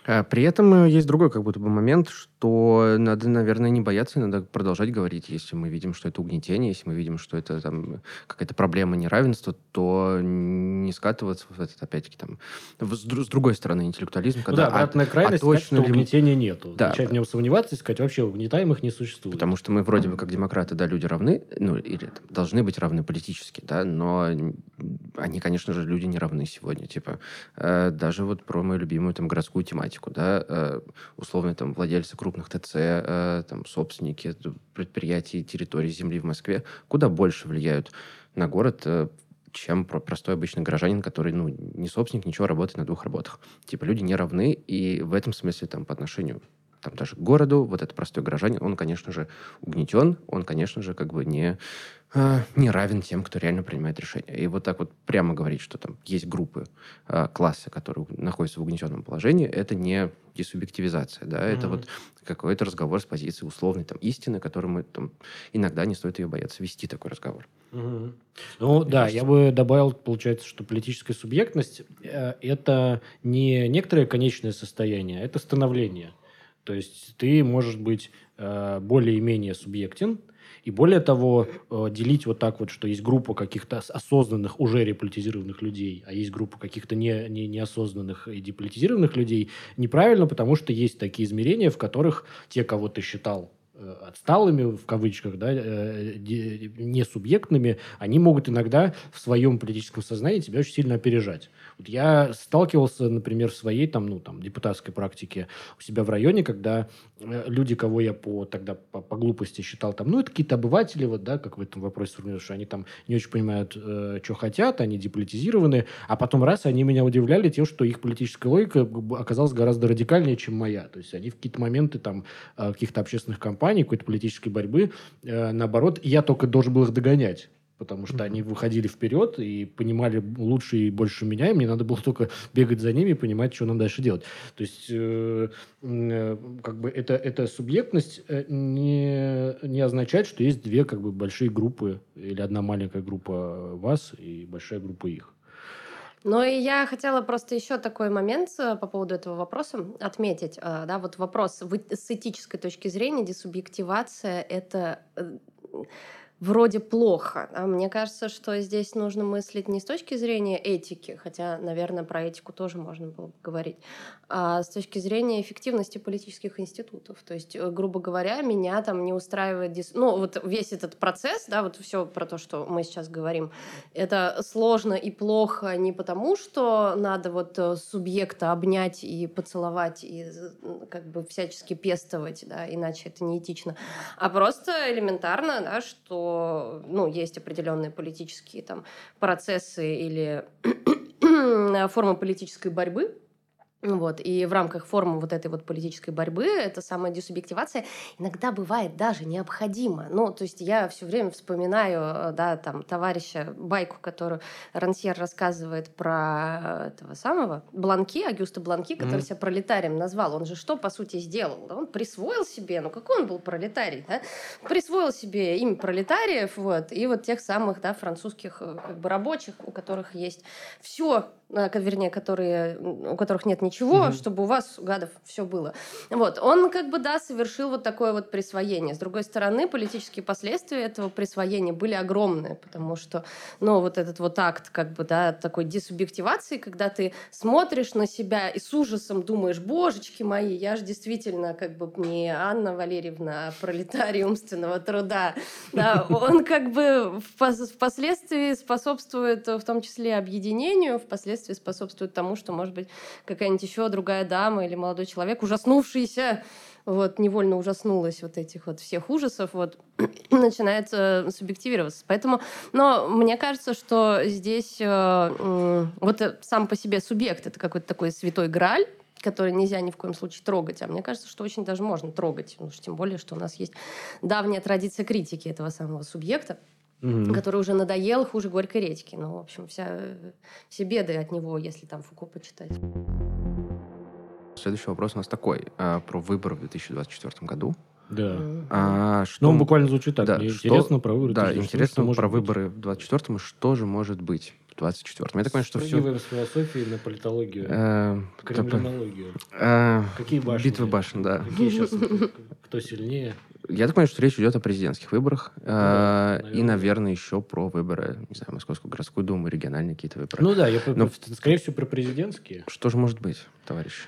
А При этом э, есть другой как будто бы момент, что надо, наверное, не бояться, надо продолжать говорить. Если мы видим, что это угнетение, если мы видим, что это там какая-то проблема неравенства, то не скатываться в этот, опять-таки, там, в- с, дру- с другой стороны, интеллектуализм, Ну когда... да, а- обратная крайность, сказать, точно что ли- угнетения нету. Да. Начать в нем сомневаться и сказать, вообще угнетаемых не существует. Потому что мы вроде бы как демократы, да, люди равны, ну, или там, должны быть равны политически, да, но они, конечно же, люди не равны сегодня. Типа, э, даже вот про мою любимую там городскую тематику, да, э, условно там владельцы крупных ТЦ, э, там собственники предприятий, территорий земли в Москве куда больше влияют на город, э, чем про- простой обычный горожанин, который, ну, не собственник, ничего, работает на двух работах. Типа, люди не равны, и в этом смысле там по отношению там даже к городу, вот этот простой горожанин, он, конечно же, угнетен, он, конечно же, как бы не, э, не равен тем, кто реально принимает решения. И вот так вот прямо говорить, что там есть группы, э, классы, которые находятся в угнетенном положении, это не десубъективизация, да, это Мгм. вот какой-то разговор с позиции условной там истины, который мы там иногда не стоит ее бояться вести такой разговор. Мгм. Ну да, кажется. я бы добавил, получается, что политическая субъектность э, это не некоторое конечное состояние, а это становление. То есть ты можешь быть э, более-менее субъектен, и более того, э, делить вот так вот, что есть группа каких-то ос- осознанных, уже реполитизированных людей, а есть группа каких-то не, не, неосознанных и деполитизированных людей, неправильно, потому что есть такие измерения, в которых те, кого ты считал э, отсталыми, в кавычках, да, де- несубъектными, они могут иногда в своем политическом сознании тебя очень сильно опережать. Вот я сталкивался, например, в своей там, ну, там, депутатской практике у себя в районе, когда э, люди, кого я по, тогда по, по глупости считал, там, ну, это какие-то обыватели, вот, да, как в этом вопросе сформулировали, что они там не очень понимают, э, что хотят, они деполитизированы, а потом раз, они меня удивляли тем, что их политическая логика оказалась гораздо радикальнее, чем моя. То есть они в какие-то моменты там э, каких-то общественных кампаний, какой-то политической борьбы, э, наоборот, я только должен был их догонять. Потому что mm-hmm. они выходили вперед и понимали лучше и больше меня, и мне надо было только бегать за ними и понимать, что нам дальше делать. То есть, э, э, как бы это, эта субъектность э, не, не означает, что есть две как бы большие группы или одна маленькая группа вас и большая группа их. Ну и я хотела просто еще такой момент э, по поводу этого вопроса отметить. Да, вот вопрос с этической точки зрения, десубъективация — это вроде плохо. А мне кажется, что здесь нужно мыслить не с точки зрения этики, хотя, наверное, про этику тоже можно было бы говорить, а с точки зрения эффективности политических институтов. То есть, э, грубо говоря, меня там не устраивает... Дис... Ну, вот весь этот процесс, да, вот все про то, что мы сейчас говорим, это сложно и плохо не потому, что надо вот э, субъекта обнять и поцеловать, и как бы всячески пестовать, да, иначе это неэтично, а просто элементарно, да, что ну, есть определенные политические там, процессы или формы политической борьбы, вот. И в рамках формы вот этой вот политической борьбы эта самая десубъективация иногда бывает даже необходима. Ну, то есть я все время вспоминаю, э, да, там, товарища, байку, которую Рансьер рассказывает про этого самого Бланки, Агюста Бланки, который mm-hmm. себя пролетарием назвал. Он же что, по сути, сделал? Он присвоил себе, ну, какой он был пролетарий, да? Присвоил себе имя пролетариев, вот, и вот тех самых, да, французских э, как бы рабочих, у которых есть все вернее, которые, у которых нет ничего, угу. чтобы у вас, гадов, все было. Вот, он как бы, да, совершил вот такое вот присвоение. С другой стороны, политические последствия этого присвоения были огромные, потому что, ну, вот этот вот акт, как бы, да, такой десубъективации, когда ты смотришь на себя и с ужасом думаешь, божечки мои, я же действительно как бы не Анна Валерьевна, а пролетарий умственного труда. Да, он как бы впоследствии способствует в том числе объединению, впоследствии впоследствии способствует тому, что, может быть, какая-нибудь еще другая дама или молодой человек, ужаснувшийся, вот, невольно ужаснулась вот этих вот всех ужасов, вот, начинает э, субъективироваться. Поэтому, но мне кажется, что здесь э, вот э, сам по себе субъект — это какой-то такой святой граль, который нельзя ни в коем случае трогать. А мне кажется, что очень даже можно трогать. Ну, тем более, что у нас есть давняя традиция критики этого самого субъекта угу. который уже надоел хуже горькой редьки. Ну, в общем, вся, все беды от него, если там Фуко почитать. Следующий вопрос у нас такой, а, про выборы в 2024 году. Да. А, что... Ну, он буквально звучит так. Да, что... Интересно про выборы. Да, интересно про выборы в 24-м, что же может быть в 24-м. Я так понимаю, что все... с философии на политологию, э, криминологию. Э, Какие башни? Битвы башен, да. Какие сейчас? Кто сильнее? Я так понимаю, что речь идет о президентских выборах. Ну, да, э, наверное. И, наверное, еще про выборы, не знаю, Московскую городскую думу, региональные какие-то выборы. Ну да, я, Но, скорее всего, про президентские. Что же может быть, товарищ?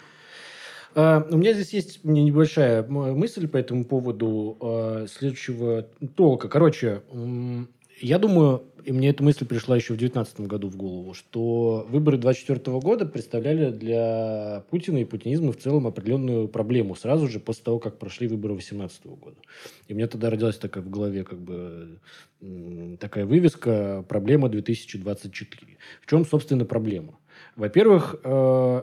Uh, у меня здесь есть небольшая мысль по этому поводу uh, следующего толка. Короче, um, я думаю, и мне эта мысль пришла еще в 2019 году в голову, что выборы 2024 года представляли для Путина и путинизма в целом определенную проблему сразу же после того, как прошли выборы 2018 года. И меня тогда родилась такая в голове как бы такая вывеска «Проблема 2024». В чем, собственно, проблема? Во-первых, э,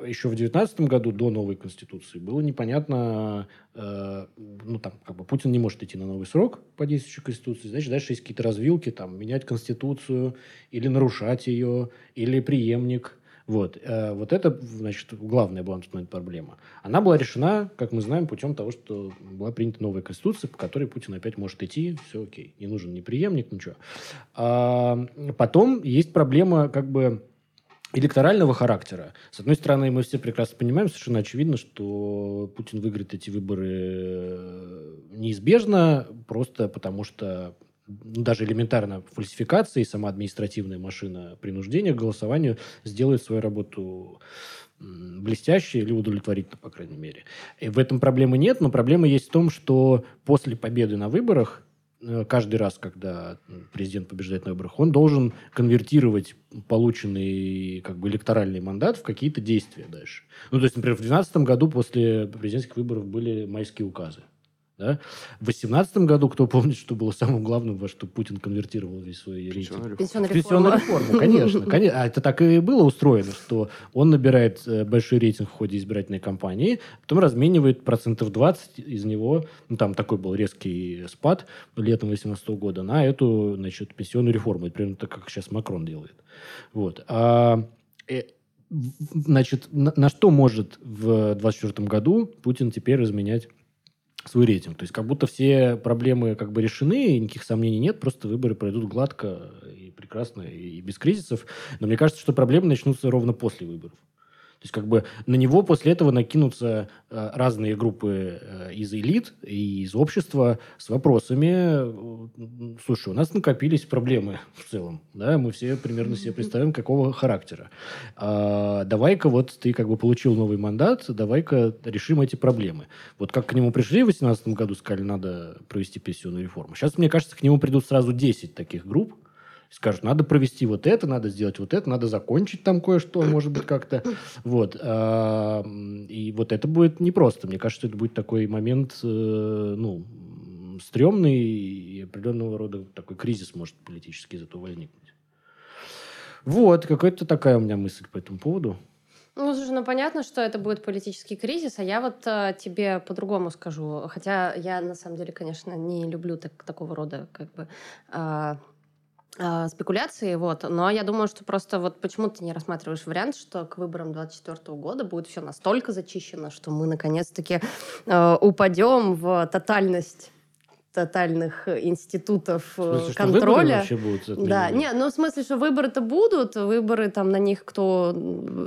еще в 2019 году, до новой Конституции, было непонятно, э, ну, там, как бы Путин не может идти на новый срок по действующей Конституции, значит, дальше есть какие-то развилки, там, менять Конституцию, или нарушать ее, или преемник. Вот. Э, вот это, значит, главная была на тот момент проблема. Она была решена, как мы знаем, путем того, что была принята новая Конституция, по которой Путин опять может идти, все окей. Не нужен ни преемник, ничего. А потом есть проблема, как бы, электорального характера. С одной стороны, мы все прекрасно понимаем, совершенно очевидно, что Путин выиграет эти выборы э, неизбежно, просто потому что ну, даже элементарно фальсификация и сама административная машина принуждения к голосованию сделает свою работу блестяще или удовлетворительно, по крайней мере. И в этом проблемы нет, но проблема есть в том, что после победы на выборах Э, каждый раз, когда президент побеждает на выборах, он должен конвертировать полученный как бы электоральный мандат в какие-то действия дальше. Ну, то есть, например, в 2012 году после президентских выборов были майские указы. Да? В 2018 году, кто помнит, что было самым главным, во что Путин конвертировал весь свой рейтинг? Пенсионную реформу. реформу, конечно, конечно. А это так и было устроено, что он набирает э, большой рейтинг в ходе избирательной кампании, потом разменивает процентов 20 из него, ну, там такой был резкий спад летом 2018 года, на эту, значит, пенсионную реформу. Это примерно так, как сейчас Макрон делает. Вот. А, э, значит, на, на что может в 2024 году Путин теперь разменять свой рейтинг. То есть как будто все проблемы как бы решены, никаких сомнений нет, просто выборы пройдут гладко и прекрасно, и без кризисов. Но мне кажется, что проблемы начнутся ровно после выборов. То есть как бы на него после этого накинутся э, разные группы э, из элит и из общества с вопросами. Слушай, у нас накопились проблемы в целом. Да? Мы все примерно себе представим, какого характера. А, давай-ка вот ты как бы получил новый мандат, давай-ка решим эти проблемы. Вот как к нему пришли в 2018 году, сказали, надо провести пенсионную реформу. Сейчас, мне кажется, к нему придут сразу 10 таких групп, скажут, надо провести вот это, надо сделать вот это, надо закончить там кое-что, может быть, как-то. Вот. А, и вот это будет непросто. Мне кажется, это будет такой момент, э, ну, стрёмный, и определенного рода такой кризис может политически из этого возникнуть. Вот, какая-то такая у меня мысль по этому поводу. Ну, слушай, ну понятно, что это будет политический кризис, а я вот э, тебе по-другому скажу. Хотя я, на самом деле, конечно, не люблю так, такого рода как бы э, спекуляции, вот. Но я думаю, что просто вот почему ты не рассматриваешь вариант, что к выборам 2024 года будет все настолько зачищено, что мы наконец-таки э, упадем в тотальность тотальных институтов в смысле, контроля. Что будут да, не, ну в смысле, что выборы-то будут, выборы там на них кто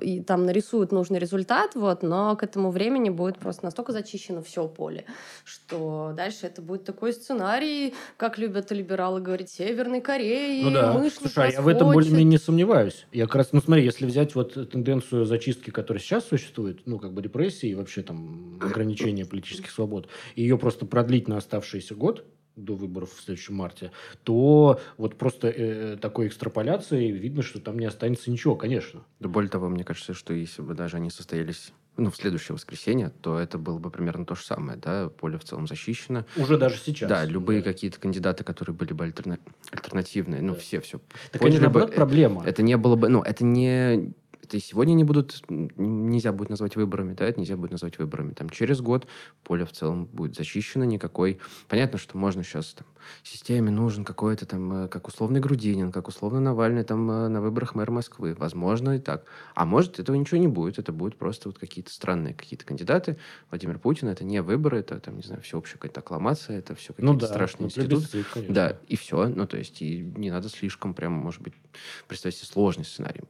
и, там нарисует нужный результат, вот, но к этому времени будет просто настолько зачищено все поле, что дальше это будет такой сценарий, как любят либералы говорить, Северной Кореи, ну, да. Слушай, а я в этом более-менее не сомневаюсь. Я как раз, ну смотри, если взять вот тенденцию зачистки, которая сейчас существует, ну как бы репрессии и вообще там ограничения политических свобод, ее просто продлить на оставшийся год, до выборов в следующем марте, то вот просто э, такой экстраполяцией видно, что там не останется ничего, конечно. Да более того, мне кажется, что если бы даже они состоялись ну, в следующее воскресенье, то это было бы примерно то же самое, да, поле в целом защищено. Уже даже сейчас. Да, любые да. какие-то кандидаты, которые были бы альтерна... альтернативные, ну, да. все все Так это, наоборот, бы, проблема. Это не было бы, ну, это не это и сегодня не будут, нельзя будет назвать выборами, да, это нельзя будет назвать выборами. Там через год поле в целом будет зачищено, никакой... Понятно, что можно сейчас там, системе нужен какой-то там, э, как условный Грудинин, как условно Навальный там э, на выборах мэра Москвы. Возможно и так. А может, этого ничего не будет. Это будут просто вот какие-то странные какие-то кандидаты. Владимир Путин, это не выборы, это там, не знаю, всеобщая какая-то аккламация, это все какие-то ну, да, страшные ну, институты. Да, и все. Ну, то есть, и не надо слишком прямо, может быть, представить себе сложный сценарий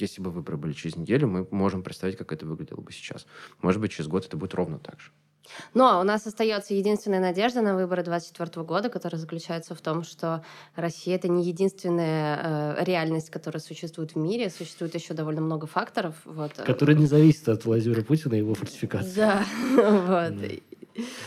если бы выборы были через неделю, мы можем представить, как это выглядело бы сейчас. Может быть, через год это будет ровно так же. Но у нас остается единственная надежда на выборы 2024 года, которая заключается в том, что Россия это не единственная э, реальность, которая существует в мире. Существует еще довольно много факторов. Вот. Которые не зависят от Владимира Путина и его фальсификации. Да, вот.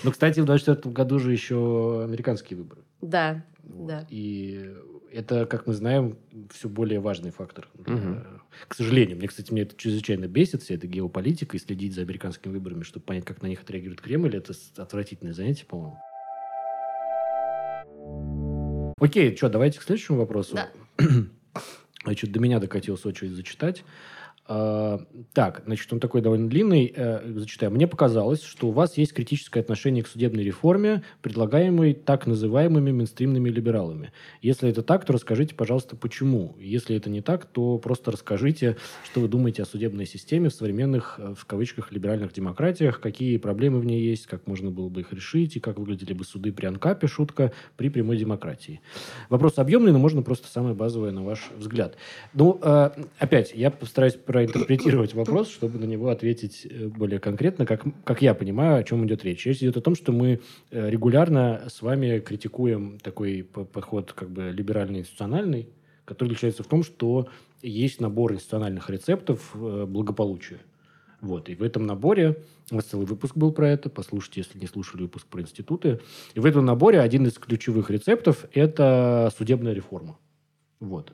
Ну, кстати, в 2024 году же еще американские выборы. Да, да. И это, как мы знаем, все более важный фактор. Угу. К сожалению. Мне, кстати, мне это чрезвычайно бесит, вся эта геополитика, и следить за американскими выборами, чтобы понять, как на них отреагирует Кремль, это отвратительное занятие, по-моему. Окей, что, давайте к следующему вопросу. Да. Значит, до меня докатилась очередь зачитать. А, так, значит, он такой довольно длинный. Э, зачитаю. Мне показалось, что у вас есть критическое отношение к судебной реформе, предлагаемой так называемыми мейнстримными либералами. Если это так, то расскажите, пожалуйста, почему. Если это не так, то просто расскажите, что вы думаете о судебной системе в современных, э, в кавычках, либеральных демократиях, какие проблемы в ней есть, как можно было бы их решить, и как выглядели бы суды при анкапе, шутка, при прямой демократии. Вопрос объемный, но можно просто самое базовое на ваш взгляд. Ну, э, опять, я постараюсь проинтерпретировать вопрос, чтобы на него ответить э, более конкретно, как, как я понимаю, о чем идет речь. Речь идет о том, что мы э, регулярно с вами критикуем такой подход как бы либерально-институциональный, который заключается в том, что есть набор институциональных рецептов э, благополучия. Вот. И в этом наборе, у нас целый выпуск был про это, послушайте, если не слушали выпуск про институты. И в этом наборе один из ключевых рецептов – это судебная реформа. Вот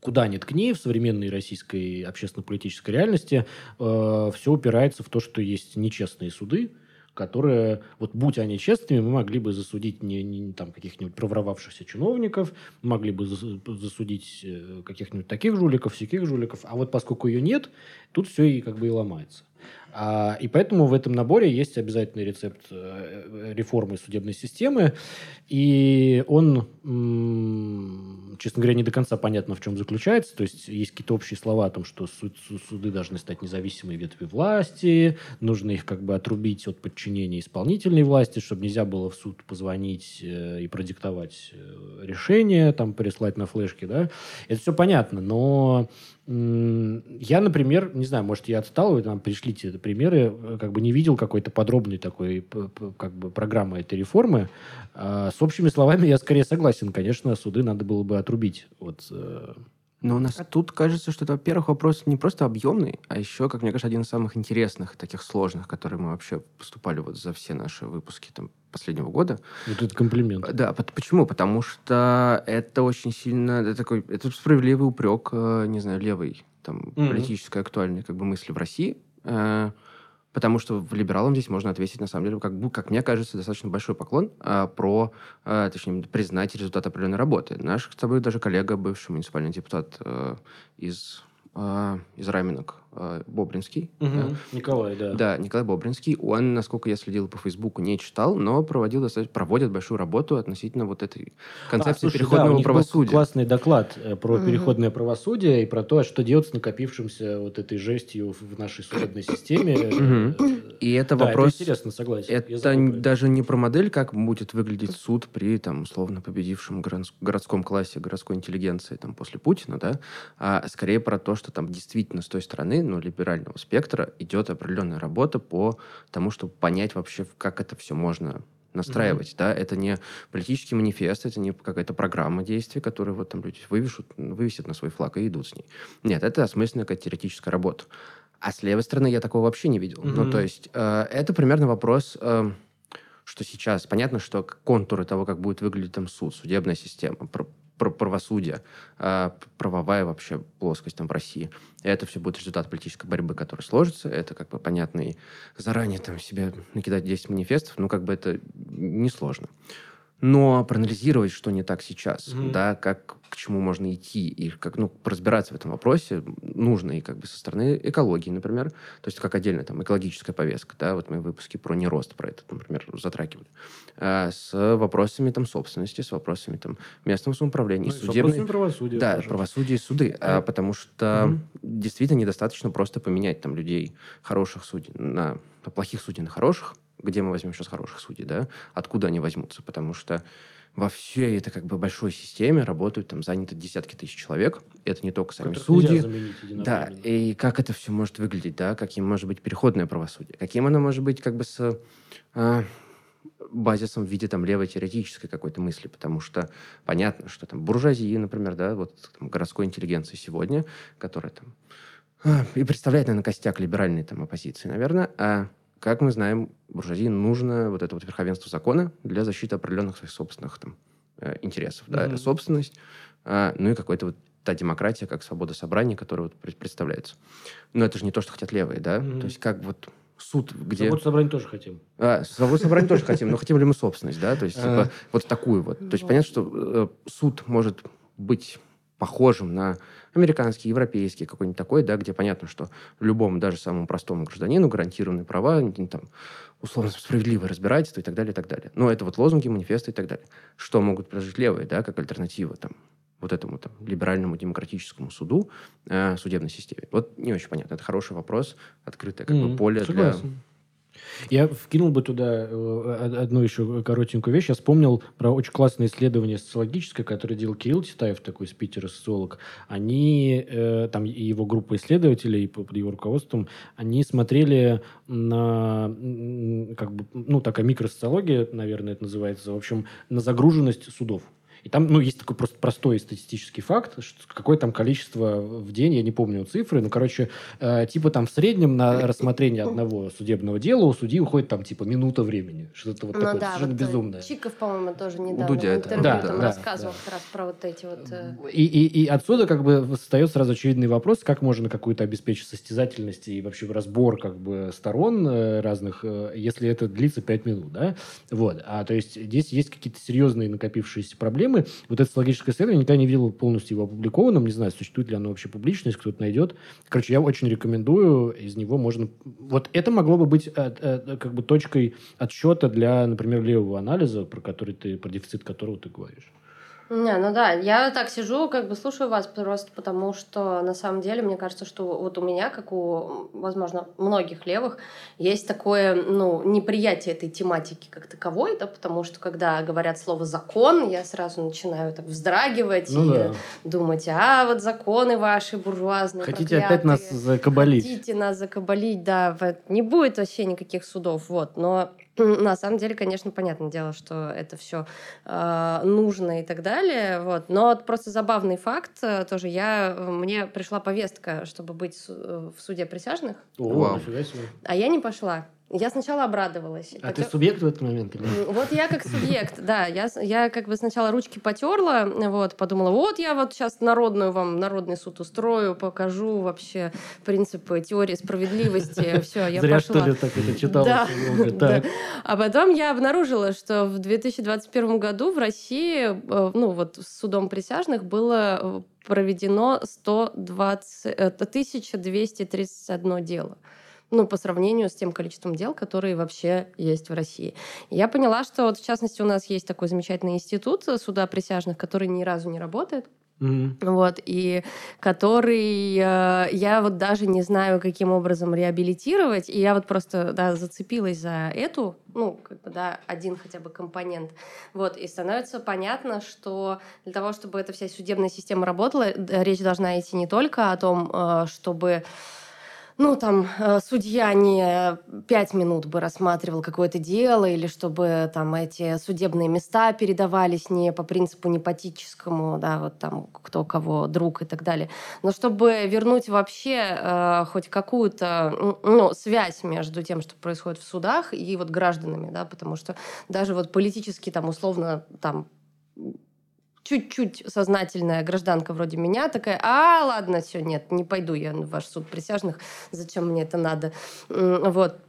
куда ни ткни в современной российской общественно-политической реальности, э, все упирается в то, что есть нечестные суды, которые, вот будь они честными, мы могли бы засудить не, не там каких-нибудь проворовавшихся чиновников, могли бы засудить э, каких-нибудь таких жуликов, всяких жуликов, а вот поскольку ее нет, тут все и как бы и ломается. А, и поэтому в этом наборе есть обязательный рецепт э, реформы судебной системы, и он, честно говоря, не до конца понятно, в чем заключается. То есть есть какие-то общие слова о том, что суд, суды должны стать независимой ветви власти, нужно их как бы отрубить от подчинения исполнительной власти, чтобы нельзя было в суд позвонить э, и продиктовать э, решение, там прислать на флешке, да. Это все понятно, но я, например, не знаю, может, я отстал, вы там пришлите примеры, э, как бы не видел какой-то подробной такой как бы программы этой реформы. А с общими словами я скорее согласен. Конечно, суды надо было бы отрубить. Вот, э, но у нас тут кажется, что это, во-первых, вопрос не просто объемный, а еще, как мне кажется, один из самых интересных, таких сложных, которые мы вообще поступали вот за все наши выпуски там, последнего года. Вот это комплимент. Да, почему? Потому что это очень сильно, это такой, это справедливый упрек, э, не знаю, левой, там, mm-hmm. политической актуальной как бы мысли в России, э, потому что в либералам здесь можно ответить, на самом деле, как, как мне кажется, достаточно большой поклон а, про, а, точнее, признать результат определенной работы. Наш с тобой даже коллега, бывший муниципальный депутат а, из а, из Раменок Бобринский. Угу. Да? Николай, да. Да, Николай Бобринский. Он, насколько я следил по Фейсбуку, не читал, но проводил достаточно, проводит большую работу относительно вот этой концепции а, слушай, переходного да, у них правосудия. Был классный доклад э, про угу. переходное правосудие и про то, что делать с накопившимся вот этой жестью в нашей судебной системе. Угу. И это вопрос... Это интересно, согласен. Это даже не про модель, как будет выглядеть суд при, там, условно победившем городском классе городской интеллигенции там, после Путина, да, а скорее про то, что там действительно с той стороны, ну, либерального спектра идет определенная работа по тому, чтобы понять вообще, как это все можно настраивать, mm-hmm. да, это не политический манифест, это не какая-то программа действий, которую вот там люди вывешут, вывесят на свой флаг и идут с ней. Нет, это осмысленная какая-то теоретическая работа. А с левой стороны я такого вообще не видел. Mm-hmm. Ну, то есть э, это примерно вопрос, э, что сейчас понятно, что контуры того, как будет выглядеть там суд, судебная система, правосудия, а, правовая вообще плоскость там в России. И это все будет результат политической борьбы, которая сложится. Это как бы понятно и заранее там себе накидать 10 манифестов, ну как бы это несложно. Но проанализировать, что не так сейчас, mm-hmm. да, как к чему можно идти и как, ну, разбираться в этом вопросе нужно и как бы со стороны экологии, например, то есть как отдельная там экологическая повестка, да, вот мы в выпуске про нерост про это, например, затрагивали, а, с вопросами там собственности, с вопросами там местного самоуправления, ну, судебной... правосудия. Да, тоже. правосудие и суды, а, потому что mm-hmm. действительно недостаточно просто поменять там людей хороших судей на плохих судей на хороших, где мы возьмем сейчас хороших судей, да, откуда они возьмутся, потому что во всей этой как бы большой системе работают там заняты десятки тысяч человек. Это не только сами судьи. Да, и как это все может выглядеть, да, каким может быть переходное правосудие, каким оно может быть как бы с а, базисом в виде там левой теоретической какой-то мысли, потому что понятно, что там буржуазия, например, да, вот там, городской интеллигенции сегодня, которая там а, и представляет, наверное, костяк либеральной там оппозиции, наверное, а как мы знаем, буржуазии нужно вот это вот верховенство закона для защиты определенных своих собственных там, э, интересов. Mm-hmm. Да, собственность, а, ну и какой-то вот та демократия, как свобода собрания, которая вот представляется. Но это же не то, что хотят левые, да? Mm-hmm. То есть как вот суд, где... Свободу собрания тоже хотим. А, свободу собрания тоже хотим, но хотим ли мы собственность, да? То есть типа вот такую вот. То есть понятно, что э, суд может быть похожим на американский, европейский, какой-нибудь такой, да, где понятно, что любому, даже самому простому гражданину гарантированы права, там, условно справедливое разбирательство и так далее, и так далее. Но это вот лозунги, манифесты и так далее. Что могут предложить левые, да, как альтернатива там, вот этому там, либеральному демократическому суду, э, судебной системе? Вот не очень понятно. Это хороший вопрос, открытое как mm-hmm. бы поле Согласен. для я вкинул бы туда э, одну еще коротенькую вещь. Я вспомнил про очень классное исследование социологическое, которое делал Кирилл Титаев, такой из Питера социолог. Они, э, там и его группа исследователей под его руководством, они смотрели на, как бы, ну, такая микросоциология, наверное, это называется, в общем, на загруженность судов. И там, ну, есть такой просто простой статистический факт, что какое там количество в день, я не помню цифры, но, короче, э, типа там в среднем на рассмотрение одного судебного дела у судьи уходит там типа минута времени. Что-то вот ну, такое да, совершенно вот безумное. Чиков, по-моему, тоже недавно Дудя в интервью да, там да, рассказывал да. как раз про вот эти вот... Э... И, и, и отсюда как бы встает сразу очевидный вопрос, как можно какую-то обеспечить состязательность и вообще разбор как бы сторон э, разных, э, если это длится 5 минут, да? Вот. А то есть здесь есть какие-то серьезные накопившиеся проблемы. Вот это логическое исследование, никогда не видел полностью его опубликованным, не знаю, существует ли оно вообще публично, если кто-то найдет. Короче, я очень рекомендую, из него можно... Вот это могло бы быть э, э, как бы точкой отсчета для, например, левого анализа, про который ты, про дефицит которого ты говоришь. Не, ну да, я так сижу, как бы слушаю вас просто потому, что на самом деле мне кажется, что вот у меня, как у, возможно, многих левых, есть такое, ну, неприятие этой тематики как таковой, да, потому что когда говорят слово закон, я сразу начинаю так вздрагивать ну, и да. думать, а вот законы ваши буржуазные, Хотите проклятые, опять нас закабалить? Хотите нас закабалить, да, не будет вообще никаких судов, вот, но на самом деле, конечно, понятное дело, что это все э, а, нужно и так далее. Вот. Но вот просто забавный факт э, тоже. Я, мне пришла повестка, чтобы быть э, в суде присяжных. О, а я не пошла. Я сначала обрадовалась. А Потом... ты субъект в этот момент? Или? Вот я как субъект, да. Я, я как бы сначала ручки потерла, вот, подумала, вот я вот сейчас народную вам, народный суд устрою, покажу вообще принципы теории справедливости. Все, я Зря, пошла. что ли, так это читала. Да, да. А потом я обнаружила, что в 2021 году в России, э, ну вот с судом присяжных было э, проведено 120, 1231 э, дело ну, по сравнению с тем количеством дел, которые вообще есть в России. я поняла, что вот в частности у нас есть такой замечательный институт суда присяжных, который ни разу не работает. Mm-hmm. Вот, и который э, я вот даже не знаю, каким образом реабилитировать, и я вот просто, да, зацепилась за эту, ну, как бы, да, один хотя бы компонент, вот, и становится понятно, что для того, чтобы эта вся судебная система работала, речь должна идти не только о том, э, чтобы ну, там, э, судья не пять минут бы рассматривал какое-то дело, или чтобы там эти судебные места передавались не по принципу непатическому, да, вот там кто кого друг и так далее, но чтобы вернуть вообще э, хоть какую-то ну, связь между тем, что происходит в судах и вот гражданами, да, потому что даже вот политически там условно там чуть-чуть сознательная гражданка вроде меня такая, а, ладно, все, нет, не пойду я в ваш суд присяжных, зачем мне это надо? Вот.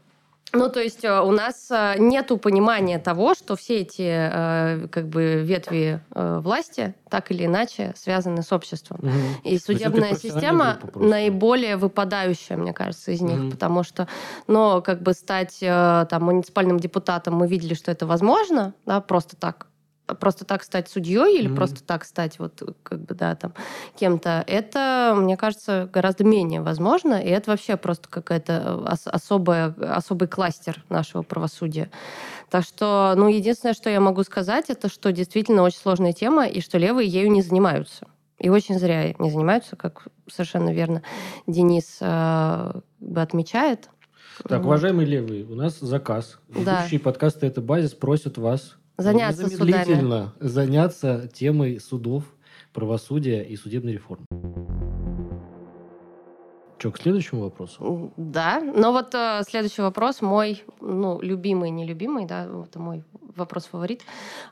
Ну, то есть э, у нас э, нет понимания того, что все эти э, как бы ветви власти так или иначе связаны с обществом. Угу. И судебная система наиболее выпадающая, мне кажется, из них, угу. потому что, ну, как бы стать там муниципальным депутатом, мы видели, что это возможно, да, просто так просто так стать судьей или mm-hmm. просто так стать вот как бы да там кем-то это мне кажется гораздо менее возможно и это вообще просто какая-то ос- особая особый кластер нашего правосудия так что ну единственное что я могу сказать это что действительно очень сложная тема и что левые ею не занимаются и очень зря не занимаются как совершенно верно Денис э, отмечает так, уважаемые левые, у нас заказ. Ведущие да. подкаста «Это базис» просят вас заняться судами. заняться темой судов, правосудия и судебной реформы. Что, к следующему вопросу? Да, но вот э, следующий вопрос мой, ну, любимый, нелюбимый, да, это мой вопрос-фаворит.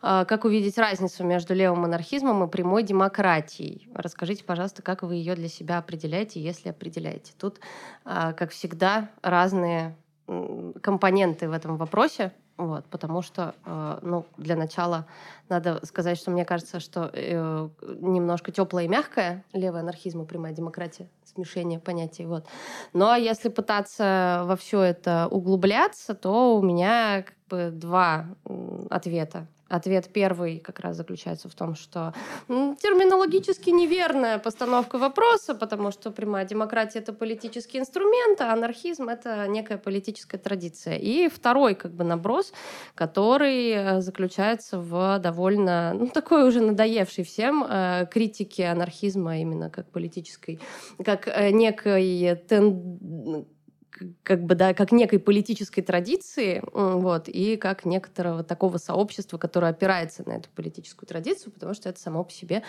Э, как увидеть разницу между левым монархизмом и прямой демократией? Расскажите, пожалуйста, как вы ее для себя определяете, если определяете. Тут, э, как всегда, разные компоненты в этом вопросе. Вот, потому что, э, ну, для начала надо сказать, что мне кажется, что э, немножко теплая и мягкая левый анархизм и прямая демократия, смешение понятий, вот. Но если пытаться во все это углубляться, то у меня как бы два ответа. Ответ первый как раз заключается в том, что терминологически неверная постановка вопроса, потому что прямая демократия — это политический инструмент, а анархизм — это некая политическая традиция. И второй как бы наброс, который э, заключается в довольно, ну, такой уже надоевший всем э, критике анархизма именно как политической, как э, некой тен как бы, да, как некой политической традиции, вот, и как некоторого такого сообщества, которое опирается на эту политическую традицию, потому что это само по себе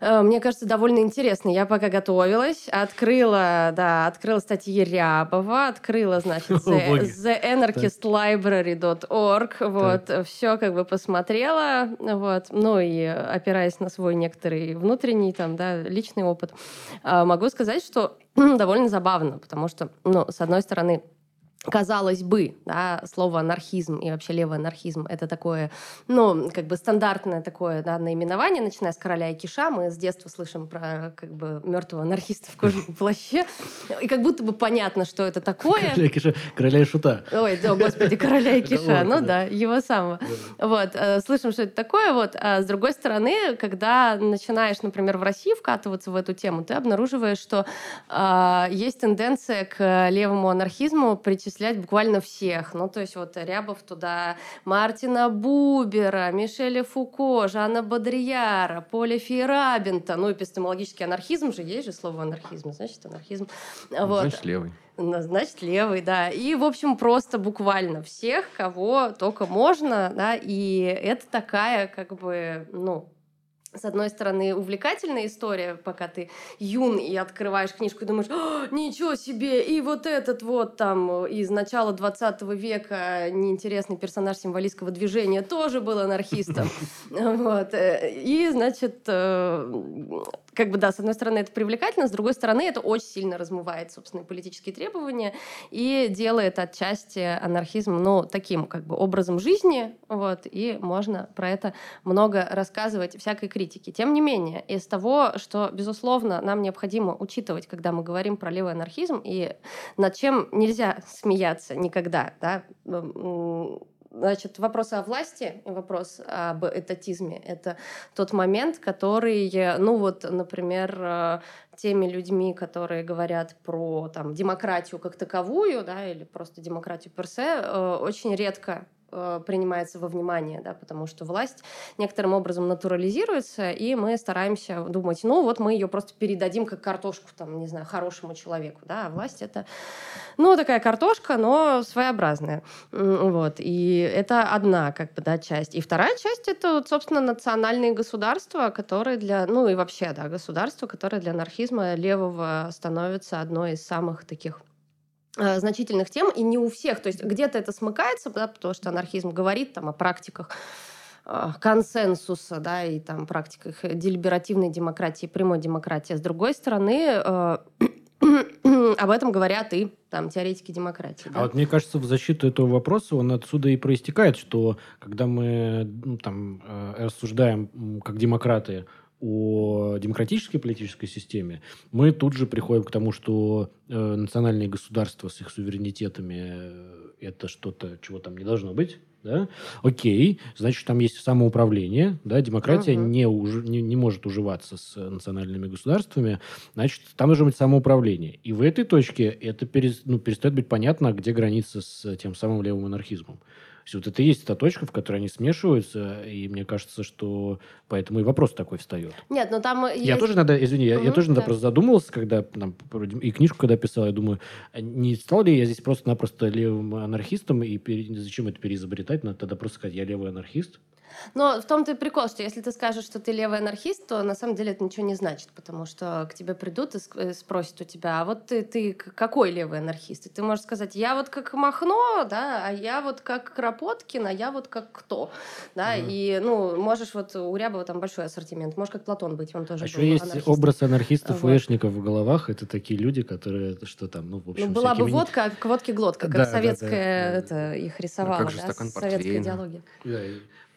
мне кажется, довольно интересно. Я пока готовилась, открыла, да, открыла статьи Рябова, открыла, значит, the, theanarchistlibrary.org, вот, все как бы посмотрела, вот, ну и опираясь на свой некоторый внутренний, там, да, личный опыт, э, могу сказать, что довольно забавно, потому что, ну, с одной стороны, казалось бы, да, слово анархизм и вообще левый анархизм это такое, ну, как бы стандартное такое да, наименование, начиная с короля и киша. Мы с детства слышим про как бы мертвого анархиста в кожаном плаще. И как будто бы понятно, что это такое. Короля и киша, короля и шута. Ой, да, господи, короля и киша. Ну да, его самого. Вот, э, слышим, что это такое. Вот, а с другой стороны, когда начинаешь, например, в России вкатываться в эту тему, ты обнаруживаешь, что а, есть тенденция к левому анархизму причислять перечислять буквально всех. Ну, то есть вот Рябов туда Мартина Бубера, Мишеля Фуко, Жанна Бодрияра, Поля Фейрабента. Ну, эпистемологический анархизм же, есть же слово анархизм, значит, анархизм. Ну, вот. Значит, левый. Ну, значит, левый, да. И, в общем, просто буквально всех, кого только можно, да, и это такая, как бы, ну, с одной стороны, увлекательная история, пока ты юн и открываешь книжку и думаешь, ничего себе, и вот этот вот там из начала 20 века неинтересный персонаж символистского движения тоже был анархистом. Вот. Э, и, значит, э, как бы, да, с одной стороны, это привлекательно, с другой стороны, это очень сильно размывает, собственно, политические требования и делает отчасти анархизм, ну, таким, как бы, образом жизни, вот, и можно про это много рассказывать, всякой критики. Тем не менее, из того, что, безусловно, нам необходимо учитывать, когда мы говорим про левый анархизм, и над чем нельзя смеяться никогда, да, Значит, вопрос о власти и вопрос об этатизме — это тот момент, который, ну вот, например, э, теми людьми, которые говорят про там, демократию как таковую, да, или просто демократию персе, э, очень редко принимается во внимание, да, потому что власть некоторым образом натурализируется, и мы стараемся думать, ну вот мы ее просто передадим как картошку, там, не знаю, хорошему человеку, да, а власть это, ну, такая картошка, но своеобразная, вот, и это одна, как бы, да, часть. И вторая часть — это, вот, собственно, национальные государства, которые для, ну, и вообще, да, государства, которые для анархизма левого становятся одной из самых таких Э, значительных тем, и не у всех. То есть где-то это смыкается, да, потому что анархизм говорит там, о практиках э, консенсуса, да, и там практиках делиберативной демократии, прямой демократии. С другой стороны, э, об этом говорят и там теоретики демократии. Да? А вот мне кажется, в защиту этого вопроса он отсюда и проистекает, что когда мы ну, там рассуждаем как демократы о демократической политической системе, мы тут же приходим к тому, что э, национальные государства с их суверенитетами э, это что-то, чего там не должно быть. Да? Окей, значит, там есть самоуправление, да, демократия uh-huh. не, уж, не, не может уживаться с национальными государствами, значит, там должно быть самоуправление. И в этой точке это перес, ну, перестает быть понятно, где граница с тем самым левым анархизмом есть вот это и есть та точка, в которой они смешиваются, и мне кажется, что поэтому и вопрос такой встает. Нет, но там есть... Я тоже надо, извини, я, угу, я тоже да. просто задумывался, когда там, и книжку когда писал, я думаю, а не стал ли я здесь просто-напросто левым анархистом, и пере... зачем это переизобретать? Надо тогда просто сказать, я левый анархист. Но в том-то и прикол, что если ты скажешь, что ты левый анархист, то на самом деле это ничего не значит, потому что к тебе придут и э, спросят у тебя, а вот ты, ты какой левый анархист? И ты можешь сказать, я вот как Махно, да, а я вот как Кропоткин, а я вот как кто, да, угу. и, ну, можешь вот у Рябова там большой ассортимент, можешь как Платон быть, он тоже А еще есть анархист. образ анархистов-флешников вот. в головах, это такие люди, которые, что там, ну, в общем, Ну, была бы водка, а к водке глотка, как да, советская, да, да. это, их рисовала, ну, да, советская идеология. Да,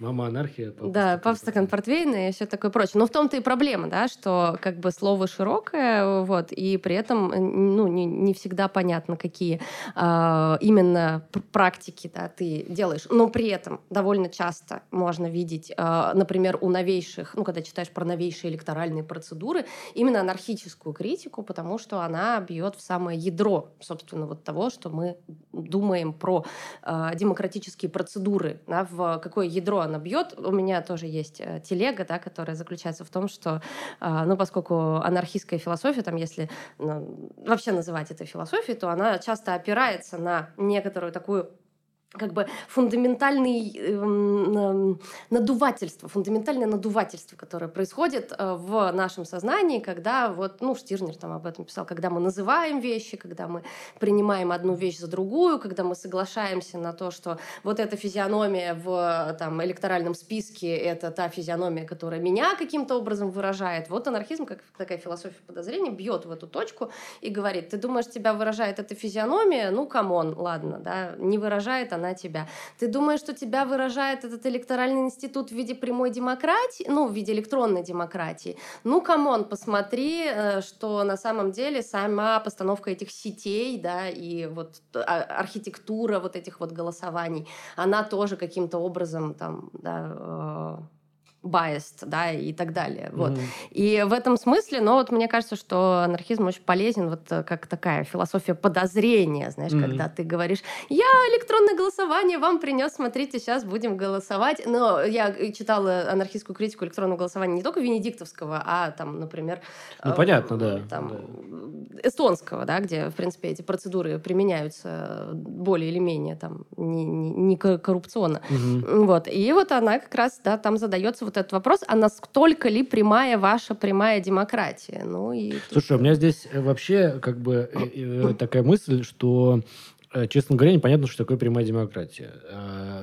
Мама анархия. Папа да, папа стакан портвейна и все такое прочее. Но в том-то и проблема, да, что как бы слово широкое, вот, и при этом ну, не, не всегда понятно, какие э, именно практики да, ты делаешь. Но при этом довольно часто можно видеть, э, например, у новейших, ну, когда читаешь про новейшие электоральные процедуры, именно анархическую критику, потому что она бьет в самое ядро, собственно, вот того, что мы думаем про э, демократические процедуры, да, в какое ядро она бьет. У меня тоже есть э, телега, да, которая заключается в том, что, э, ну, поскольку анархистская философия, там, если ну, вообще называть это философией, то она часто опирается на некоторую такую как бы фундаментальный э, надувательство, фундаментальное надувательство, которое происходит э, в нашем сознании, когда вот, ну, Штирнер там об этом писал, когда мы называем вещи, когда мы принимаем одну вещь за другую, когда мы соглашаемся на то, что вот эта физиономия в там электоральном списке это та физиономия, которая меня каким-то образом выражает. Вот анархизм, как такая философия подозрения, бьет в эту точку и говорит, ты думаешь, тебя выражает эта физиономия? Ну, come on, ладно, да, не выражает она на тебя. Ты думаешь, что тебя выражает этот электоральный институт в виде прямой демократии, ну, в виде электронной демократии? Ну, come on, посмотри, э, что на самом деле сама постановка этих сетей, да, и вот а, архитектура вот этих вот голосований, она тоже каким-то образом там, да, э, biased, да, и так далее. Mm-hmm. Вот. И в этом смысле, ну, вот мне кажется, что анархизм очень полезен, вот э, как такая философия подозрения, знаешь, mm-hmm. когда ты говоришь, я электронное голосование вам принес, смотрите, сейчас будем голосовать. Но я читала анархистскую критику электронного голосования не только Венедиктовского, а там, например... Ну, э, понятно, да. Там, да. Эстонского, да, где, в принципе, эти процедуры применяются более или менее там не, не, не коррупционно. Mm-hmm. Вот. И вот она как раз, да, там задается вот этот вопрос, а насколько ли прямая ваша прямая демократия? Ну, и... Слушай, у меня здесь э, вообще как бы э, э, такая мысль, что честно говоря, непонятно, что такое прямая демократия.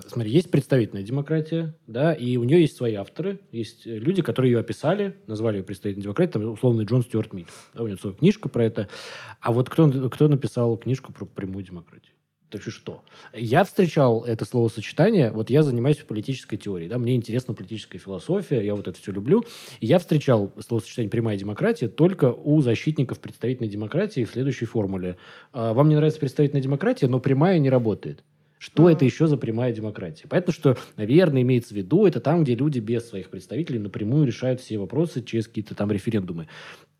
Смотри, есть представительная демократия, да, и у нее есть свои авторы, есть люди, которые ее описали, назвали ее представительной демократией, там, условно, Джон Стюарт Мид. Да, у него целая книжка про это. А вот кто, кто написал книжку про прямую демократию? Так что? Я встречал это словосочетание, вот я занимаюсь политической теорией, да, мне интересна политическая философия, я вот это все люблю. И я встречал словосочетание «прямая демократия» только у защитников представительной демократии в следующей формуле. А, вам не нравится представительная демократия, но прямая не работает. Что mm-hmm. это еще за прямая демократия? Понятно, что, наверное, имеется в виду, это там, где люди без своих представителей напрямую решают все вопросы через какие-то там референдумы.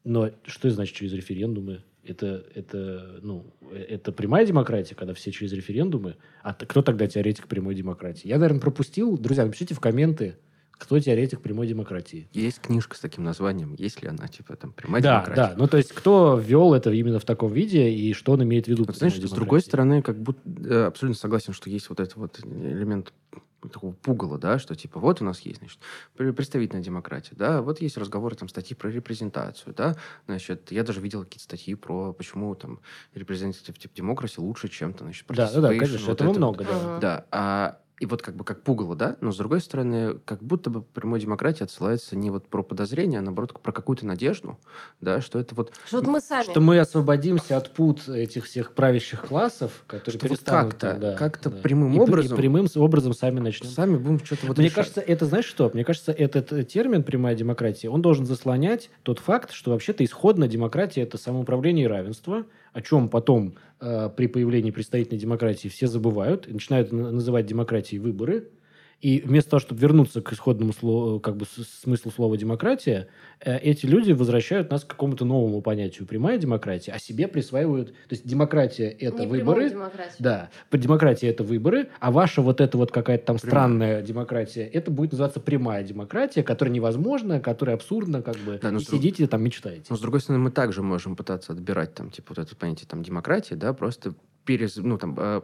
Но что это значит через референдумы? Это, это, ну, это прямая демократия, когда все через референдумы? А кто тогда теоретик прямой демократии? Я, наверное, пропустил. Друзья, напишите в комменты, кто теоретик прямой демократии. Есть книжка с таким названием. Есть ли она, типа, там, прямая да, демократия? Да, ну, то есть, кто ввел это именно в таком виде, и что он имеет в виду? Вот, знаешь, с другой стороны, как будто э, абсолютно согласен, что есть вот этот вот элемент такого пугала, да, что типа вот у нас есть, значит, представительная демократия, да, вот есть разговоры, там, статьи про репрезентацию, да, значит, я даже видел какие-то статьи про почему там репрезентатив тип демократии лучше, чем то значит, да, да, да, конечно, вот этого много, вот. да. Да, а и вот как бы как пугало, да, но с другой стороны, как будто бы прямой демократии отсылается не вот про подозрение, а наоборот про какую-то надежду, да, что это вот... Что мы сами. Что мы освободимся от пут этих всех правящих классов, которые что перестанут... Вот как-то, да, как-то да. прямым и, образом... И прямым образом сами начнем. Сами будем что-то вот Мне решать. кажется, это, знаешь что? Мне кажется, этот термин «прямая демократия», он должен заслонять тот факт, что вообще-то исходно демократия – это самоуправление и равенство, о чем потом э, при появлении представительной демократии все забывают и начинают называть демократией выборы – и вместо того, чтобы вернуться к исходному слову, как бы смыслу слова демократия, э, эти люди возвращают нас к какому-то новому понятию прямая демократия, а себе присваивают... То есть демократия – это Не выборы. Да. Демократия – это выборы, а ваша вот эта вот какая-то там прямая. странная демократия, это будет называться прямая демократия, которая невозможна, которая абсурдна, как бы, да, и друг... сидите там мечтаете. Но, с другой стороны, мы также можем пытаться отбирать там, типа, вот это понятие там демократии, да, просто перез... ну, там, э,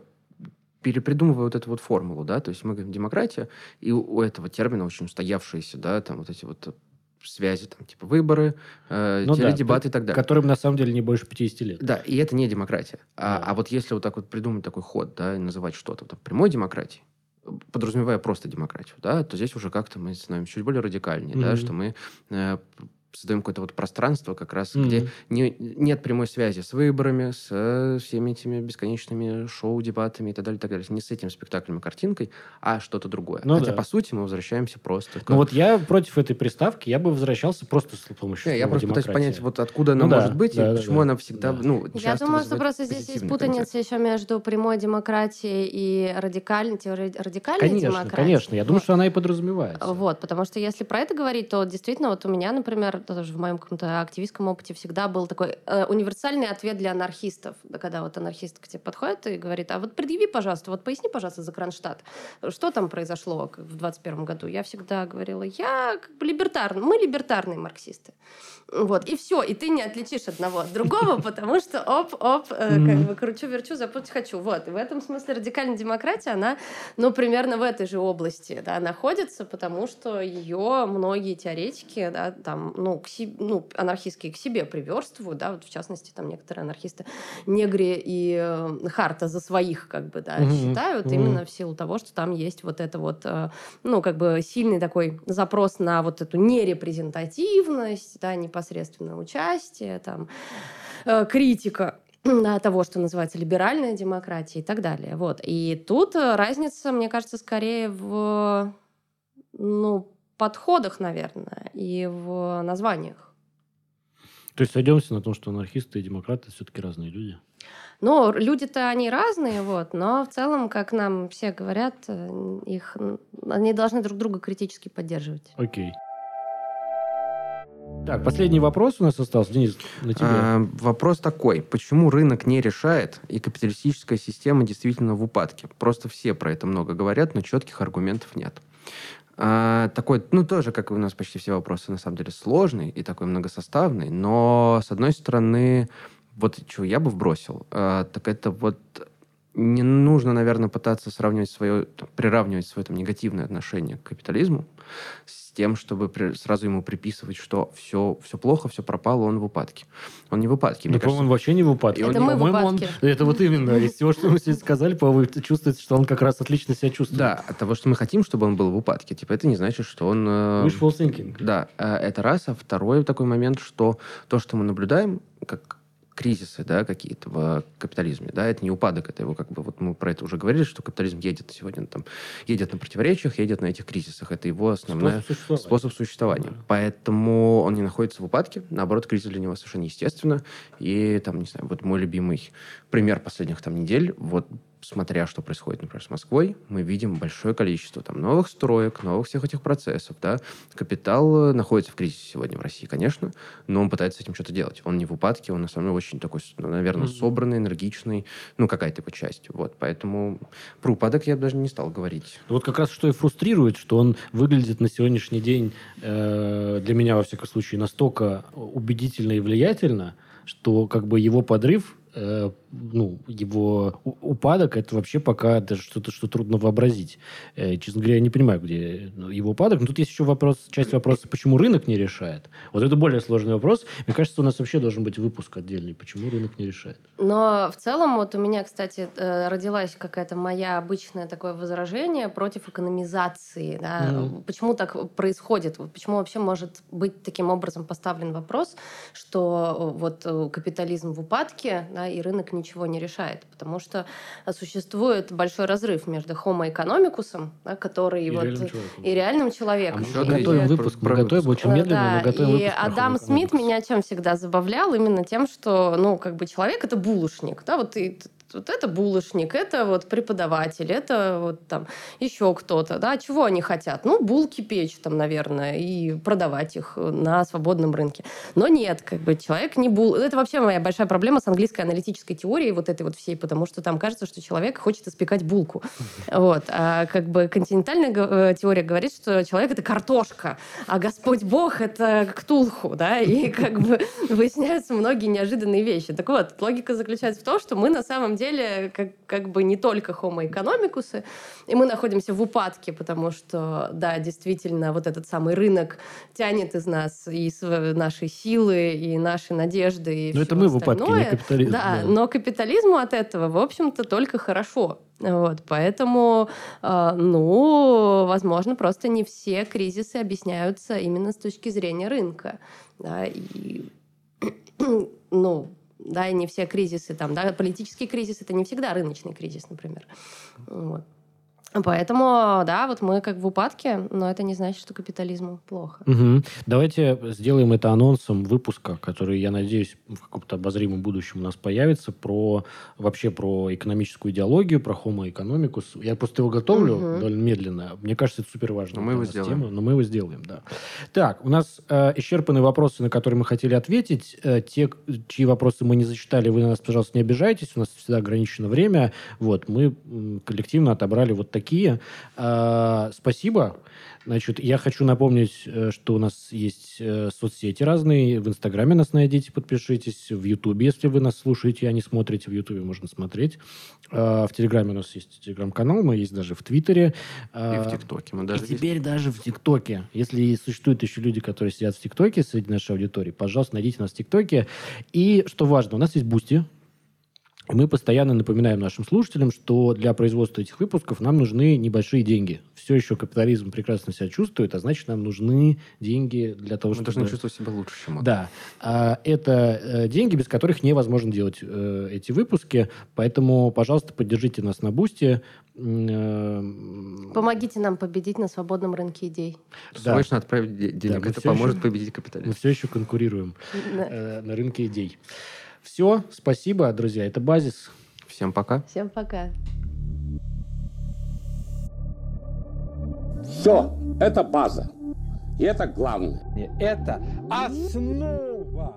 перепридумывая вот эту вот формулу, да, то есть мы говорим демократия, и у этого термина очень устоявшиеся, да, там вот эти вот связи, там, типа выборы, э, ну, теледебаты да, и так далее. Которым на самом деле не больше 50 лет. Да, и это не демократия. А, да. А, а вот если вот так вот придумать такой ход, да, и называть что-то там, прямой демократией, подразумевая просто демократию, да, то здесь уже как-то мы становимся чуть более радикальнее, mm-hmm. да, что мы э, создаем какое-то вот пространство, как раз, mm-hmm. где не, нет прямой связи с выборами, с э, всеми этими бесконечными шоу, дебатами и так далее, и так далее. Не с этим спектаклем и картинкой, а что-то другое. Ну, Хотя, да. по сути, мы возвращаемся просто... Ну, вот я против этой приставки, я бы возвращался просто с помощью Не, Я просто пытаюсь понять, вот откуда она ну, может да, быть, да, и да, почему да, она всегда, да. ну, Я думаю, что просто здесь есть путаница еще между прямой демократией и радикальной, радикальной конечно, демократией. Конечно, я думаю, вот. что она и подразумевается. Вот, потому что если про это говорить, то действительно, вот у меня, например, тоже в моем каком-то активистском опыте всегда был такой э, универсальный ответ для анархистов. Когда вот анархист к тебе подходит и говорит, а вот предъяви, пожалуйста, вот поясни, пожалуйста, за Кронштадт, что там произошло в 21 году. Я всегда говорила, я как бы либертарный, мы либертарные марксисты. Вот, и все, и ты не отличишь одного от другого, потому что оп-оп, э, как бы кручу-верчу, запутать хочу. Вот, и в этом смысле радикальная демократия, она, ну, примерно в этой же области, да, находится, потому что ее многие теоретики, да, там, ну, к себе, ну, анархистские к себе приверстывают, да, вот в частности, там некоторые анархисты Негри и э, Харта за своих, как бы, да, mm-hmm. считают mm-hmm. именно в силу того, что там есть вот это вот, э, ну, как бы сильный такой запрос на вот эту нерепрезентативность, да, непосредственное участие, там, э, критика того, что называется либеральная демократия и так далее. Вот. И тут разница, мне кажется, скорее в ну, подходах, наверное, и в названиях. То есть сойдемся на том, что анархисты и демократы все-таки разные люди? Ну, люди-то они разные, вот, но в целом, как нам все говорят, э, их, они должны друг друга критически поддерживать. Окей. Так, последний вопрос у нас остался, Денис, на тебе. А, вопрос такой. Почему рынок не решает, и капиталистическая система действительно в упадке? Просто все про это много говорят, но четких аргументов нет. А, такой, ну, тоже, как у нас почти все вопросы, на самом деле, сложный и такой многосоставный, но, с одной стороны, вот что я бы вбросил, а, так это вот не нужно, наверное, пытаться сравнивать свое, приравнивать свое там, негативное отношение к капитализму с тем, чтобы при, сразу ему приписывать, что все, все плохо, все пропало, он в упадке. Он не в упадке. Да, по-моему, он вообще не в упадке. Это он, мы в упадке. Он, это вот именно. Из всего, что мы сегодня сказали, по-моему, чувствуется, что он как раз отлично себя чувствует. Да, от того, что мы хотим, чтобы он был в упадке. Типа это не значит, что он... Э, Wishful thinking. Да, э, это раз. А второй такой момент, что то, что мы наблюдаем, как кризисы, да, какие-то в капитализме, да, это не упадок, это его как бы, вот мы про это уже говорили, что капитализм едет сегодня там, едет на противоречиях, едет на этих кризисах, это его основной способ существования. Способ существования. Да. Поэтому он не находится в упадке, наоборот, кризис для него совершенно естественно, и там, не знаю, вот мой любимый пример последних там недель, вот смотря что происходит, например, с Москвой, мы видим большое количество там новых строек, новых всех этих процессов, да. Капитал э, находится в кризисе сегодня в России, конечно, но он пытается с этим что-то делать. Он не в упадке, он на самом деле очень такой, ну, наверное, mm-hmm. собранный, энергичный, ну, какая-то его часть. Вот, поэтому про упадок я даже не стал говорить. Вот как раз что и фрустрирует, что он выглядит на сегодняшний день э, для меня, во всяком случае, настолько убедительно и влиятельно, что как бы его подрыв Э, ну, его упадок, это вообще пока даже что-то, что трудно вообразить. Э, честно говоря, я не понимаю, где ну, его упадок. Но тут есть еще вопрос, часть вопроса, почему рынок не решает. Вот это более сложный вопрос. Мне кажется, у нас вообще должен быть выпуск отдельный, почему рынок не решает. Но в целом, вот у меня, кстати, э, родилась какая-то моя обычное такое возражение против экономизации. Да? Mm. Почему так происходит? Почему вообще может быть таким образом поставлен вопрос, что вот капитализм в упадке, да, и рынок ничего не решает, потому что существует большой разрыв между homo economicus, да, который и, вот, реальным и реальным человеком. А мы готовим выпуск, мы готовим очень медленно, да, готовим И Адам Смит меня чем всегда забавлял? Именно тем, что, ну, как бы человек — это булочник, да, вот ты вот это булочник, это вот преподаватель, это вот там еще кто-то, да, чего они хотят? Ну, булки печь там, наверное, и продавать их на свободном рынке. Но нет, как бы человек не бул... Это вообще моя большая проблема с английской аналитической теорией вот этой вот всей, потому что там кажется, что человек хочет испекать булку. Вот. А как бы континентальная э, теория говорит, что человек — это картошка, а Господь Бог — это ктулху, да, и как бы выясняются многие неожиданные вещи. Так вот, логика заключается в том, что мы на самом деле деле как, как бы не только homo economicus, и мы находимся в упадке, потому что, да, действительно, вот этот самый рынок тянет из нас и наши силы, и наши надежды, и Но это мы в упадке, не капитализм. Да, да, но капитализму от этого, в общем-то, только хорошо. Вот, поэтому, э, ну, возможно, просто не все кризисы объясняются именно с точки зрения рынка. Да, и, ну, да, и не все кризисы там, да, политический кризис это не всегда рыночный кризис, например. Вот. Поэтому, да, вот мы как в упадке, но это не значит, что капитализму плохо. Угу. Давайте сделаем это анонсом выпуска, который, я надеюсь, в каком-то обозримом будущем у нас появится, про вообще про экономическую идеологию, про homo economicus. Я просто его готовлю угу. довольно медленно. Мне кажется, это супер важно. Но мы его сделаем. Тема, но мы его сделаем, да. Так, у нас э, исчерпаны вопросы, на которые мы хотели ответить. Э, те, чьи вопросы мы не зачитали, вы на нас, пожалуйста, не обижайтесь. У нас всегда ограничено время. Вот, мы коллективно отобрали вот такие такие. А, спасибо. Значит, я хочу напомнить, э, что у нас есть э, соцсети разные. В Инстаграме нас найдите, подпишитесь. В Ютубе, если вы нас слушаете, а не смотрите, в Ютубе можно смотреть. А, в Телеграме у нас есть Телеграм-канал, мы есть даже в Твиттере. А, И в ТикТоке мы даже И теперь даже в ТикТоке. Если существуют еще люди, которые сидят в ТикТоке среди нашей аудитории, пожалуйста, найдите нас в ТикТоке. И, что важно, у нас есть Boosty, мы постоянно напоминаем нашим слушателям, что для производства этих выпусков нам нужны небольшие деньги. Все еще капитализм прекрасно себя чувствует, а значит, нам нужны деньги для того, Мы чтобы... Мы должны чувствовать себя лучше, чем это. Да. А это э, деньги, без которых невозможно делать э, эти выпуски. Поэтому, пожалуйста, поддержите нас на Boosty. Э, Помогите нам победить на свободном рынке идей. Да. Срочно отправить денег. Да, это поможет еще, победить капитализм. Мы все еще конкурируем э, на рынке идей. Все, спасибо, друзья. Это базис. Всем пока. Всем пока. Все, это база. И это главное. Это основа.